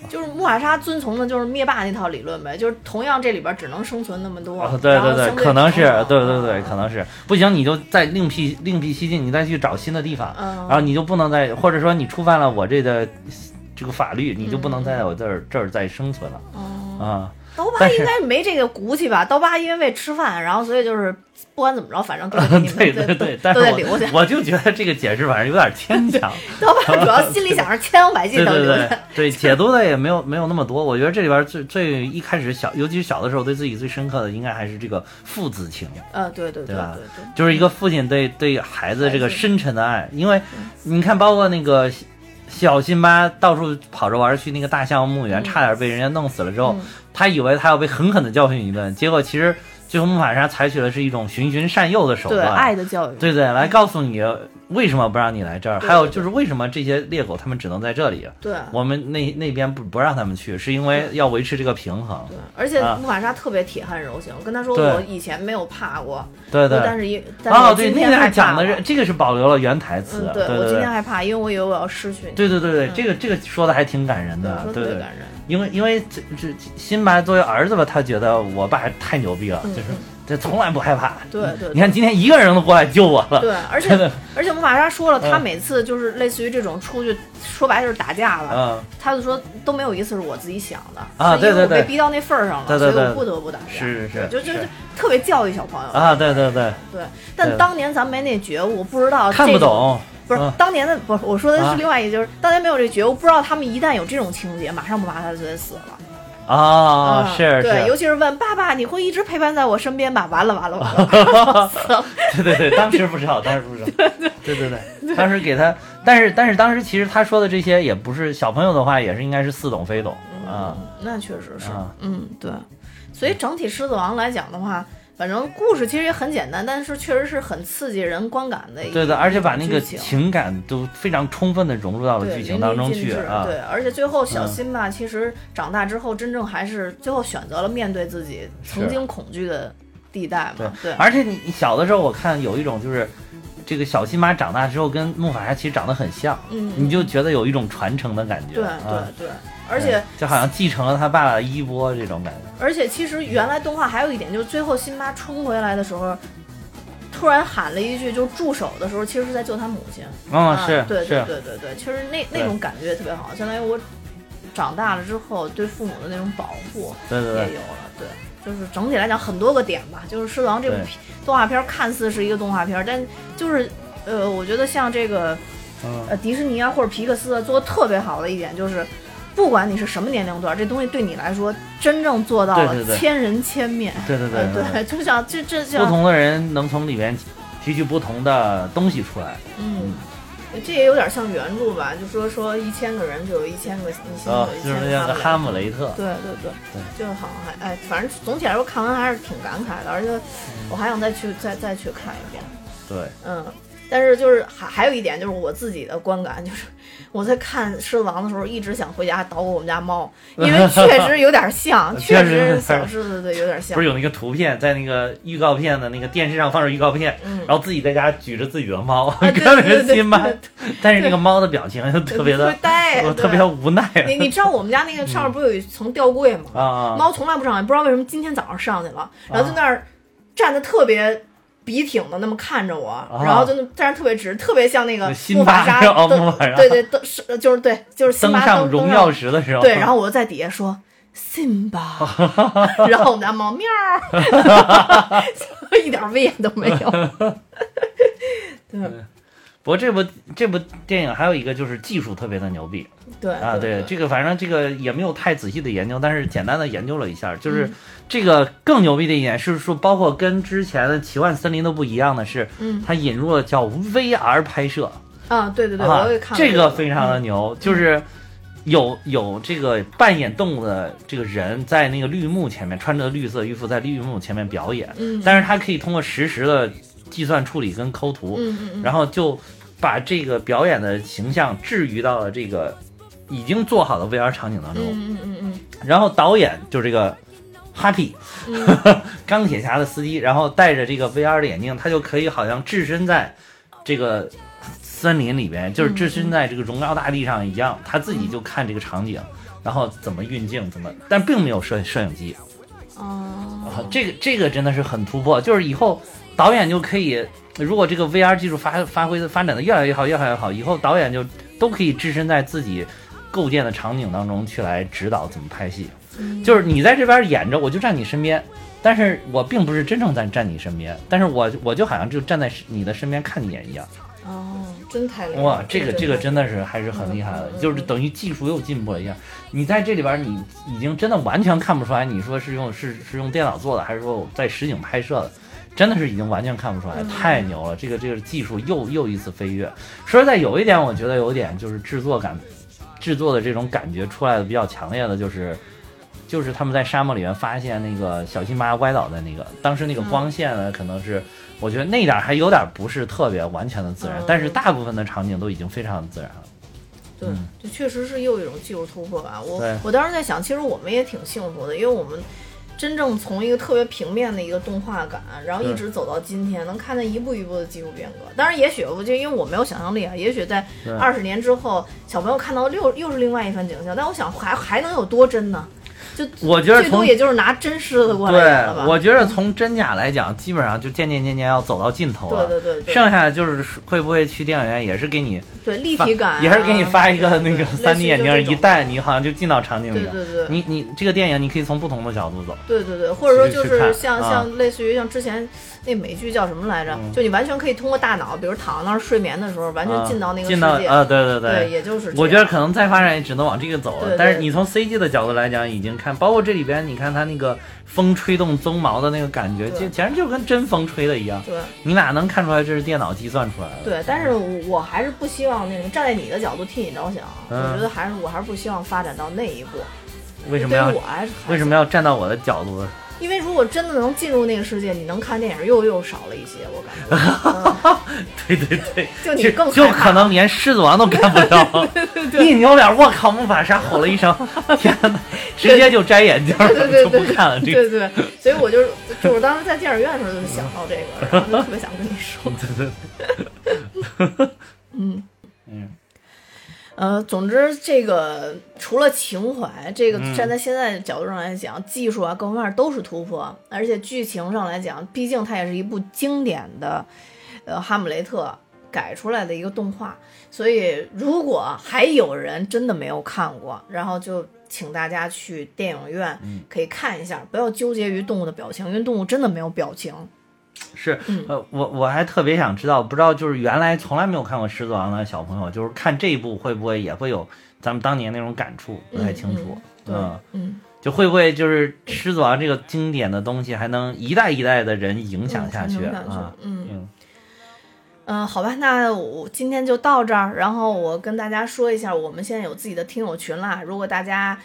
Speaker 2: 就是穆法沙遵从的就是灭霸那套理论呗，就是同样这里边只能生存那么多，
Speaker 1: 哦，对对对，可能是对对对，
Speaker 2: 嗯。
Speaker 1: 可能是。不行，你就再另辟另辟蹊径，你再去找新的地方，
Speaker 2: 嗯。
Speaker 1: 然后你就不能再或者说你触犯了我这个这个法律，你就不能
Speaker 2: 再
Speaker 1: 在我这儿这儿再生存了。啊。
Speaker 2: 刀疤应该没这个骨气吧？刀疤因为为吃饭，然后所以就是不管怎么着，反正都得 [laughs] 给你们
Speaker 1: 对对对，但
Speaker 2: 都
Speaker 1: 是
Speaker 2: 得留下。
Speaker 1: 我我就觉得这个解释反正有点牵强。
Speaker 2: 刀疤主要心里想着千方百计
Speaker 1: 对对对
Speaker 2: 能留下。
Speaker 1: 对，解读的也没有没有那么多。我觉得这里边最最一开始小，尤其是小的时候，对自己最深刻的应该还是这个父子情。
Speaker 2: 呃，对对对
Speaker 1: 对
Speaker 2: 对，
Speaker 1: 就是一个父亲对对孩子这个深沉的爱，因为你看，包括那个小辛巴到处跑着玩儿去那个大象墓园，
Speaker 2: 嗯。
Speaker 1: 差点被人家弄死了之后，
Speaker 2: 嗯。
Speaker 1: 他以为他要被狠狠的教训一顿，结果其实最后木法沙采取的是一种循循善诱的手
Speaker 2: 对
Speaker 1: 段，
Speaker 2: 爱的教育。
Speaker 1: 对对，来告诉你为什么不让你来这儿，还有就是为什么这些猎狗它们只能在这里，
Speaker 2: 对。
Speaker 1: 我们那那边不不让他们去，是因为要维持这个平衡。
Speaker 2: 对，而且
Speaker 1: 啊。
Speaker 2: 木法沙特别铁汉柔情，我跟他说我以前没有怕过，
Speaker 1: 对对。
Speaker 2: 但是一但是
Speaker 1: 哦，对，那个
Speaker 2: 天害怕了
Speaker 1: 讲的是这个是保留了原台词，
Speaker 2: 嗯，
Speaker 1: 对
Speaker 2: 我今天害怕，因为我以为我要失去你。
Speaker 1: 对对对对，
Speaker 2: 嗯。
Speaker 1: 这个这个说的还挺感人的，对对
Speaker 2: 对。感人。
Speaker 1: 因为因为这这辛巴作为儿子吧，他觉得我爸太牛逼了，
Speaker 2: 嗯
Speaker 1: 就是这从来不害怕。
Speaker 2: 对对对
Speaker 1: 你看今天一个人都过来救我了。
Speaker 2: 对，而且而且木法沙说了，他
Speaker 1: 嗯
Speaker 2: 每次就是类似于这种出去，说白就是打架了，
Speaker 1: 嗯，
Speaker 2: 他就说都没有一次是我自己想的，
Speaker 1: 啊对对对
Speaker 2: 我被逼到那份儿上了，
Speaker 1: 对对对
Speaker 2: 所以我不得不打架。
Speaker 1: 是是是
Speaker 2: 就就就特别教育小朋友。
Speaker 1: 啊，对对对，
Speaker 2: 对，但当年咱没那觉悟，不知道
Speaker 1: 看
Speaker 2: 这。
Speaker 1: 不懂。
Speaker 2: 不是
Speaker 1: 嗯
Speaker 2: 当年的，不是我说的
Speaker 1: 啊
Speaker 2: 是另外一个，就是当年没有这觉悟，不知道他们一旦有这种情节，马上不把他就得死了。
Speaker 1: 啊，
Speaker 2: 嗯
Speaker 1: 是
Speaker 2: 对，尤，其是问爸爸，你会一直陪伴在我身边吧？完了完了完了。[laughs]
Speaker 1: 对对对，当时不知道，[laughs] 当时不知道，对对对，当时给他，但是但是当时其实他说的这些也不是小朋友的话，也是应该是似懂非懂啊。
Speaker 2: 嗯，那确实是
Speaker 1: 啊，
Speaker 2: 嗯，对。所以整体《狮子王》来讲的话，反正故事其实也很简单，但是确实是很刺激人观感的一。
Speaker 1: 对的，而且把那个
Speaker 2: 情
Speaker 1: 情感都非常充分的融入到了剧情当中去啊。
Speaker 2: 对，而且最后小
Speaker 1: 嗯
Speaker 2: 辛巴其实长大之后，真正还是最后选择了面对自己曾经恐惧的地带嘛。对，
Speaker 1: 而且你你小的时候，我看有一种就是，这个小辛巴长大之后跟木法沙其实长得很像，
Speaker 2: 嗯
Speaker 1: 你就觉得有一种传承的感觉。
Speaker 2: 对
Speaker 1: 啊
Speaker 2: 对对，而且
Speaker 1: 就好像继承了他爸爸的衣钵这种感觉。
Speaker 2: 而且其实原来动画还有一点，就是最后辛巴冲回来的时候，突然喊了一句，就是住手的时候，其实是在救他母亲。
Speaker 1: 嗯，
Speaker 2: 啊
Speaker 1: 是
Speaker 2: 对对，对对对，其实那那种感觉特别好，相当于我长大了之后对父母的那种保护
Speaker 1: 对对对，
Speaker 2: 也有了。对，就是整体来讲很多个点吧。就是《狮子王》这部动画片看似是一个动画片，但就是呃，我觉得像这个
Speaker 1: 嗯，
Speaker 2: 呃迪士尼啊或者皮克斯啊做的特别好的一点就是。不管你是什么年龄段，这东西对你来说真正做到了千人千面。
Speaker 1: 对对对
Speaker 2: 呃
Speaker 1: 对
Speaker 2: 对，就像这这像。
Speaker 1: 不同的人能从里面提取不同的东西出来。
Speaker 2: 嗯，这也有点像原著吧，就说说一千个人就有一千个，一千
Speaker 1: 啊
Speaker 2: 个，一千
Speaker 1: 就是那个
Speaker 2: 哈
Speaker 1: 哈姆雷特。
Speaker 2: 对对对。
Speaker 1: 对，
Speaker 2: 就好像还哎，反正总体来说看完还是挺感慨的，而且我还想再去再再去看一遍。
Speaker 1: 对，
Speaker 2: 嗯，但是就是还还有一点就是我自己的观感，就是我在看《狮子王》的时候，一直想回家捣鼓我们家猫，[laughs] 因为确实有点像，
Speaker 1: 确 [laughs]
Speaker 2: 确
Speaker 1: 实
Speaker 2: 实小狮子对有点像。
Speaker 1: 不是有那个图片，在那个预告片的那个电视上放着预告片，
Speaker 2: 嗯
Speaker 1: 然后自己在家举着自己的猫，
Speaker 2: 对 [laughs]
Speaker 1: 看着
Speaker 2: 对对
Speaker 1: 辛巴，但是那个猫的表情就特别的
Speaker 2: 特别呆
Speaker 1: 我特别无奈
Speaker 2: 你你知道我们家那个上面不是有一层吊柜吗？
Speaker 1: 啊。
Speaker 2: 猫从来不上来，不知道为什么今天早上上去了，然后在那儿站的特别笔挺的那么看着我，然后就那站着特别直，特别像那个木法
Speaker 1: 巴
Speaker 2: 沙。对对登是就是对就是辛
Speaker 1: 登
Speaker 2: 巴登
Speaker 1: 上荣耀时的时候，
Speaker 2: 对，然后我就在底下说。信吧，[laughs] 然后我们家猫喵儿，[laughs] 一点威严都没有。[laughs] 对。
Speaker 1: 不过这部这部电影还有一个就是技术特别的牛逼
Speaker 2: 对。
Speaker 1: 啊，
Speaker 2: 对
Speaker 1: 这个反正这个也没有太仔细的研究，但是简单的研究了一下，就是
Speaker 2: 嗯。
Speaker 1: 这个更牛逼的一点是说，包括跟之前的奇幻森林都不一样的是，
Speaker 2: 嗯。
Speaker 1: 它引入了叫 VR 拍摄，
Speaker 2: 啊，对对对，
Speaker 1: 啊
Speaker 2: 我也看了
Speaker 1: 这
Speaker 2: 个
Speaker 1: 个非常的牛，就是有有这个扮演动物的这个人在那个绿幕前面穿着绿色衣服在绿幕前面表演，
Speaker 2: 嗯。
Speaker 1: 但是他可以通过实时的计算处理跟抠图，
Speaker 2: 嗯嗯嗯，
Speaker 1: 然后就把这个表演的形象置于到了这个已经做好的 VR 场景当中，
Speaker 2: 嗯嗯嗯嗯。
Speaker 1: 然后导演就是这个 Happy，、[laughs] 钢铁侠的司机，然后戴着这个 VR 的眼镜，他就可以好像置身在这个森林里边，就是置身在这个荣耀大地上一样，他自己就看这个场景，然后怎么运镜，怎么，但并没有摄摄影机。
Speaker 2: 哦，
Speaker 1: 啊，这个这个真的是很突破，就是以后导演就可以，如果这个 VR 技术发发挥的发展的越来越好，越来越好，以后导演就都可以置身在自己构建的场景当中去来指导怎么拍戏。就是你在这边演着，我就站你身边，但是我并不是真正在站你身边，但是我我就好像就站在你的身边看你演一样。
Speaker 2: 哦，真太厉害了！
Speaker 1: 哇，这个这个真
Speaker 2: 的
Speaker 1: 的是还是很厉害的，
Speaker 2: 嗯
Speaker 1: 就是等于技术又进步了一样。你在这里边，你已经真的完全看不出来，你说是用是是用电脑做的，还是说我在实景拍摄的，真的是已经完全看不出来，
Speaker 2: 嗯
Speaker 1: 太牛了！这个这个技术又又一次飞跃。说实在，有一点我觉得有点就是制作感，制作的这种感觉出来的比较强烈的就是。就是他们在沙漠里面发现那个小辛巴歪倒在那个，当时那个光线呢，可能是我觉得那点儿还有点不是特别完全的自然，
Speaker 2: 嗯
Speaker 1: 但是大部分的场景都已经非常自然了。
Speaker 2: 对
Speaker 1: 嗯，
Speaker 2: 这确实是又一种技术突破吧。我我当时在想，其实我们也挺幸福的，因为我们真正从一个特别平面的一个动画感，然后一直走到今天，能看见一步一步的技术变革。当然，也许我就因为我没有想象力啊，也许在二十年之后，小朋友看到又又是另外一番景象。但我想还还能有多真呢？就 [laughs]
Speaker 1: 我觉得从
Speaker 2: 最多也就是拿真狮子过来了吧。
Speaker 1: 对，我觉得从真假来讲，基本上就渐渐渐渐要走到尽头了。
Speaker 2: 对对对对
Speaker 1: 剩下的就是会不会去电影院，也是给你
Speaker 2: 对立体感啊、
Speaker 1: 也是给你发一个那个
Speaker 2: 对
Speaker 1: 三 D 眼镜，一戴你好像就进到场景里了。
Speaker 2: 对对对
Speaker 1: 你你这个电影你可以从不同的角度走。
Speaker 2: 对对对，或者说就是像
Speaker 1: 啊
Speaker 2: 像类似于像之前那美剧叫什么来着？
Speaker 1: 嗯
Speaker 2: 就你完全可以通过大脑，比如躺在那儿睡眠的时候，完全进到那个世
Speaker 1: 进到
Speaker 2: 界。
Speaker 1: 呃，对对
Speaker 2: 对，也就是
Speaker 1: 我觉得可能再发展也只能往这个走了。
Speaker 2: 对对
Speaker 1: 但是你从 CG 的角度来讲，已经看，包括这里边，你看它那个风吹动鬃毛的那个感觉，就简直就跟真风吹的一样。
Speaker 2: 对
Speaker 1: 你哪能看出来这是电脑计算出来的？
Speaker 2: 对，但是我我还是不希望那种站在你的角度替你着想，
Speaker 1: 嗯
Speaker 2: 我觉得还是我还是不希望发展到那一步。
Speaker 1: 为什么要
Speaker 2: 对于我还是
Speaker 1: 为什么要站到我的角度呢？
Speaker 2: 因为如果真的能进入那个世界，你能看电影又又少了一些，我感觉。嗯 [laughs]
Speaker 1: 对对对，
Speaker 2: 就你更
Speaker 1: 就可能连狮子王都干不了。一扭脸，我靠！木法沙吼了一声，[laughs] 天哪！直接就摘眼镜了，
Speaker 2: 对对对
Speaker 1: 就不看了。这个
Speaker 2: 对对，所以我就就是我当时在电影院的时候就想到这个，然后就特别想跟你说。[laughs] 嗯
Speaker 1: 嗯
Speaker 2: 呃，总之这个除了情怀，这个
Speaker 1: 嗯
Speaker 2: 站在现在的角度上来讲，技术啊各方面都是突破，而且剧情上来讲，毕竟它也是一部经典的，呃，《哈姆雷特》改出来的一个动画，所以如果还有人真的没有看过，然后就请大家去电影院
Speaker 1: 嗯
Speaker 2: 可以看一下，不要纠结于动物的表情，因为动物真的没有表情。
Speaker 1: 是
Speaker 2: 嗯
Speaker 1: 呃，我我还特别想知道，不知道就是原来从来没有看过《狮子王》的小朋友，就是看这一部会不会也会有咱们当年那种感触？不太清楚。嗯，
Speaker 2: 嗯，
Speaker 1: 就会不会就是《狮子王》这个经典的东西，还能一代一代的人影响下去啊？
Speaker 2: 嗯
Speaker 1: 嗯
Speaker 2: 嗯，好吧，那我今天就到这儿。然后我跟大家说一下，我们现在有自己的听友群啦。如果大家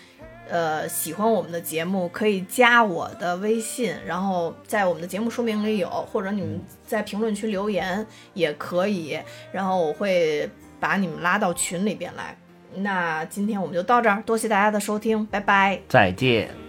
Speaker 2: 呃喜欢我们的节目，可以加我的微信，然后在我们的节目说明里有，或者你们在评论区留言也可以。然后我会把你们拉到群里边来。那今天我们就到这儿，多谢大家的收听，拜拜。
Speaker 1: 再见。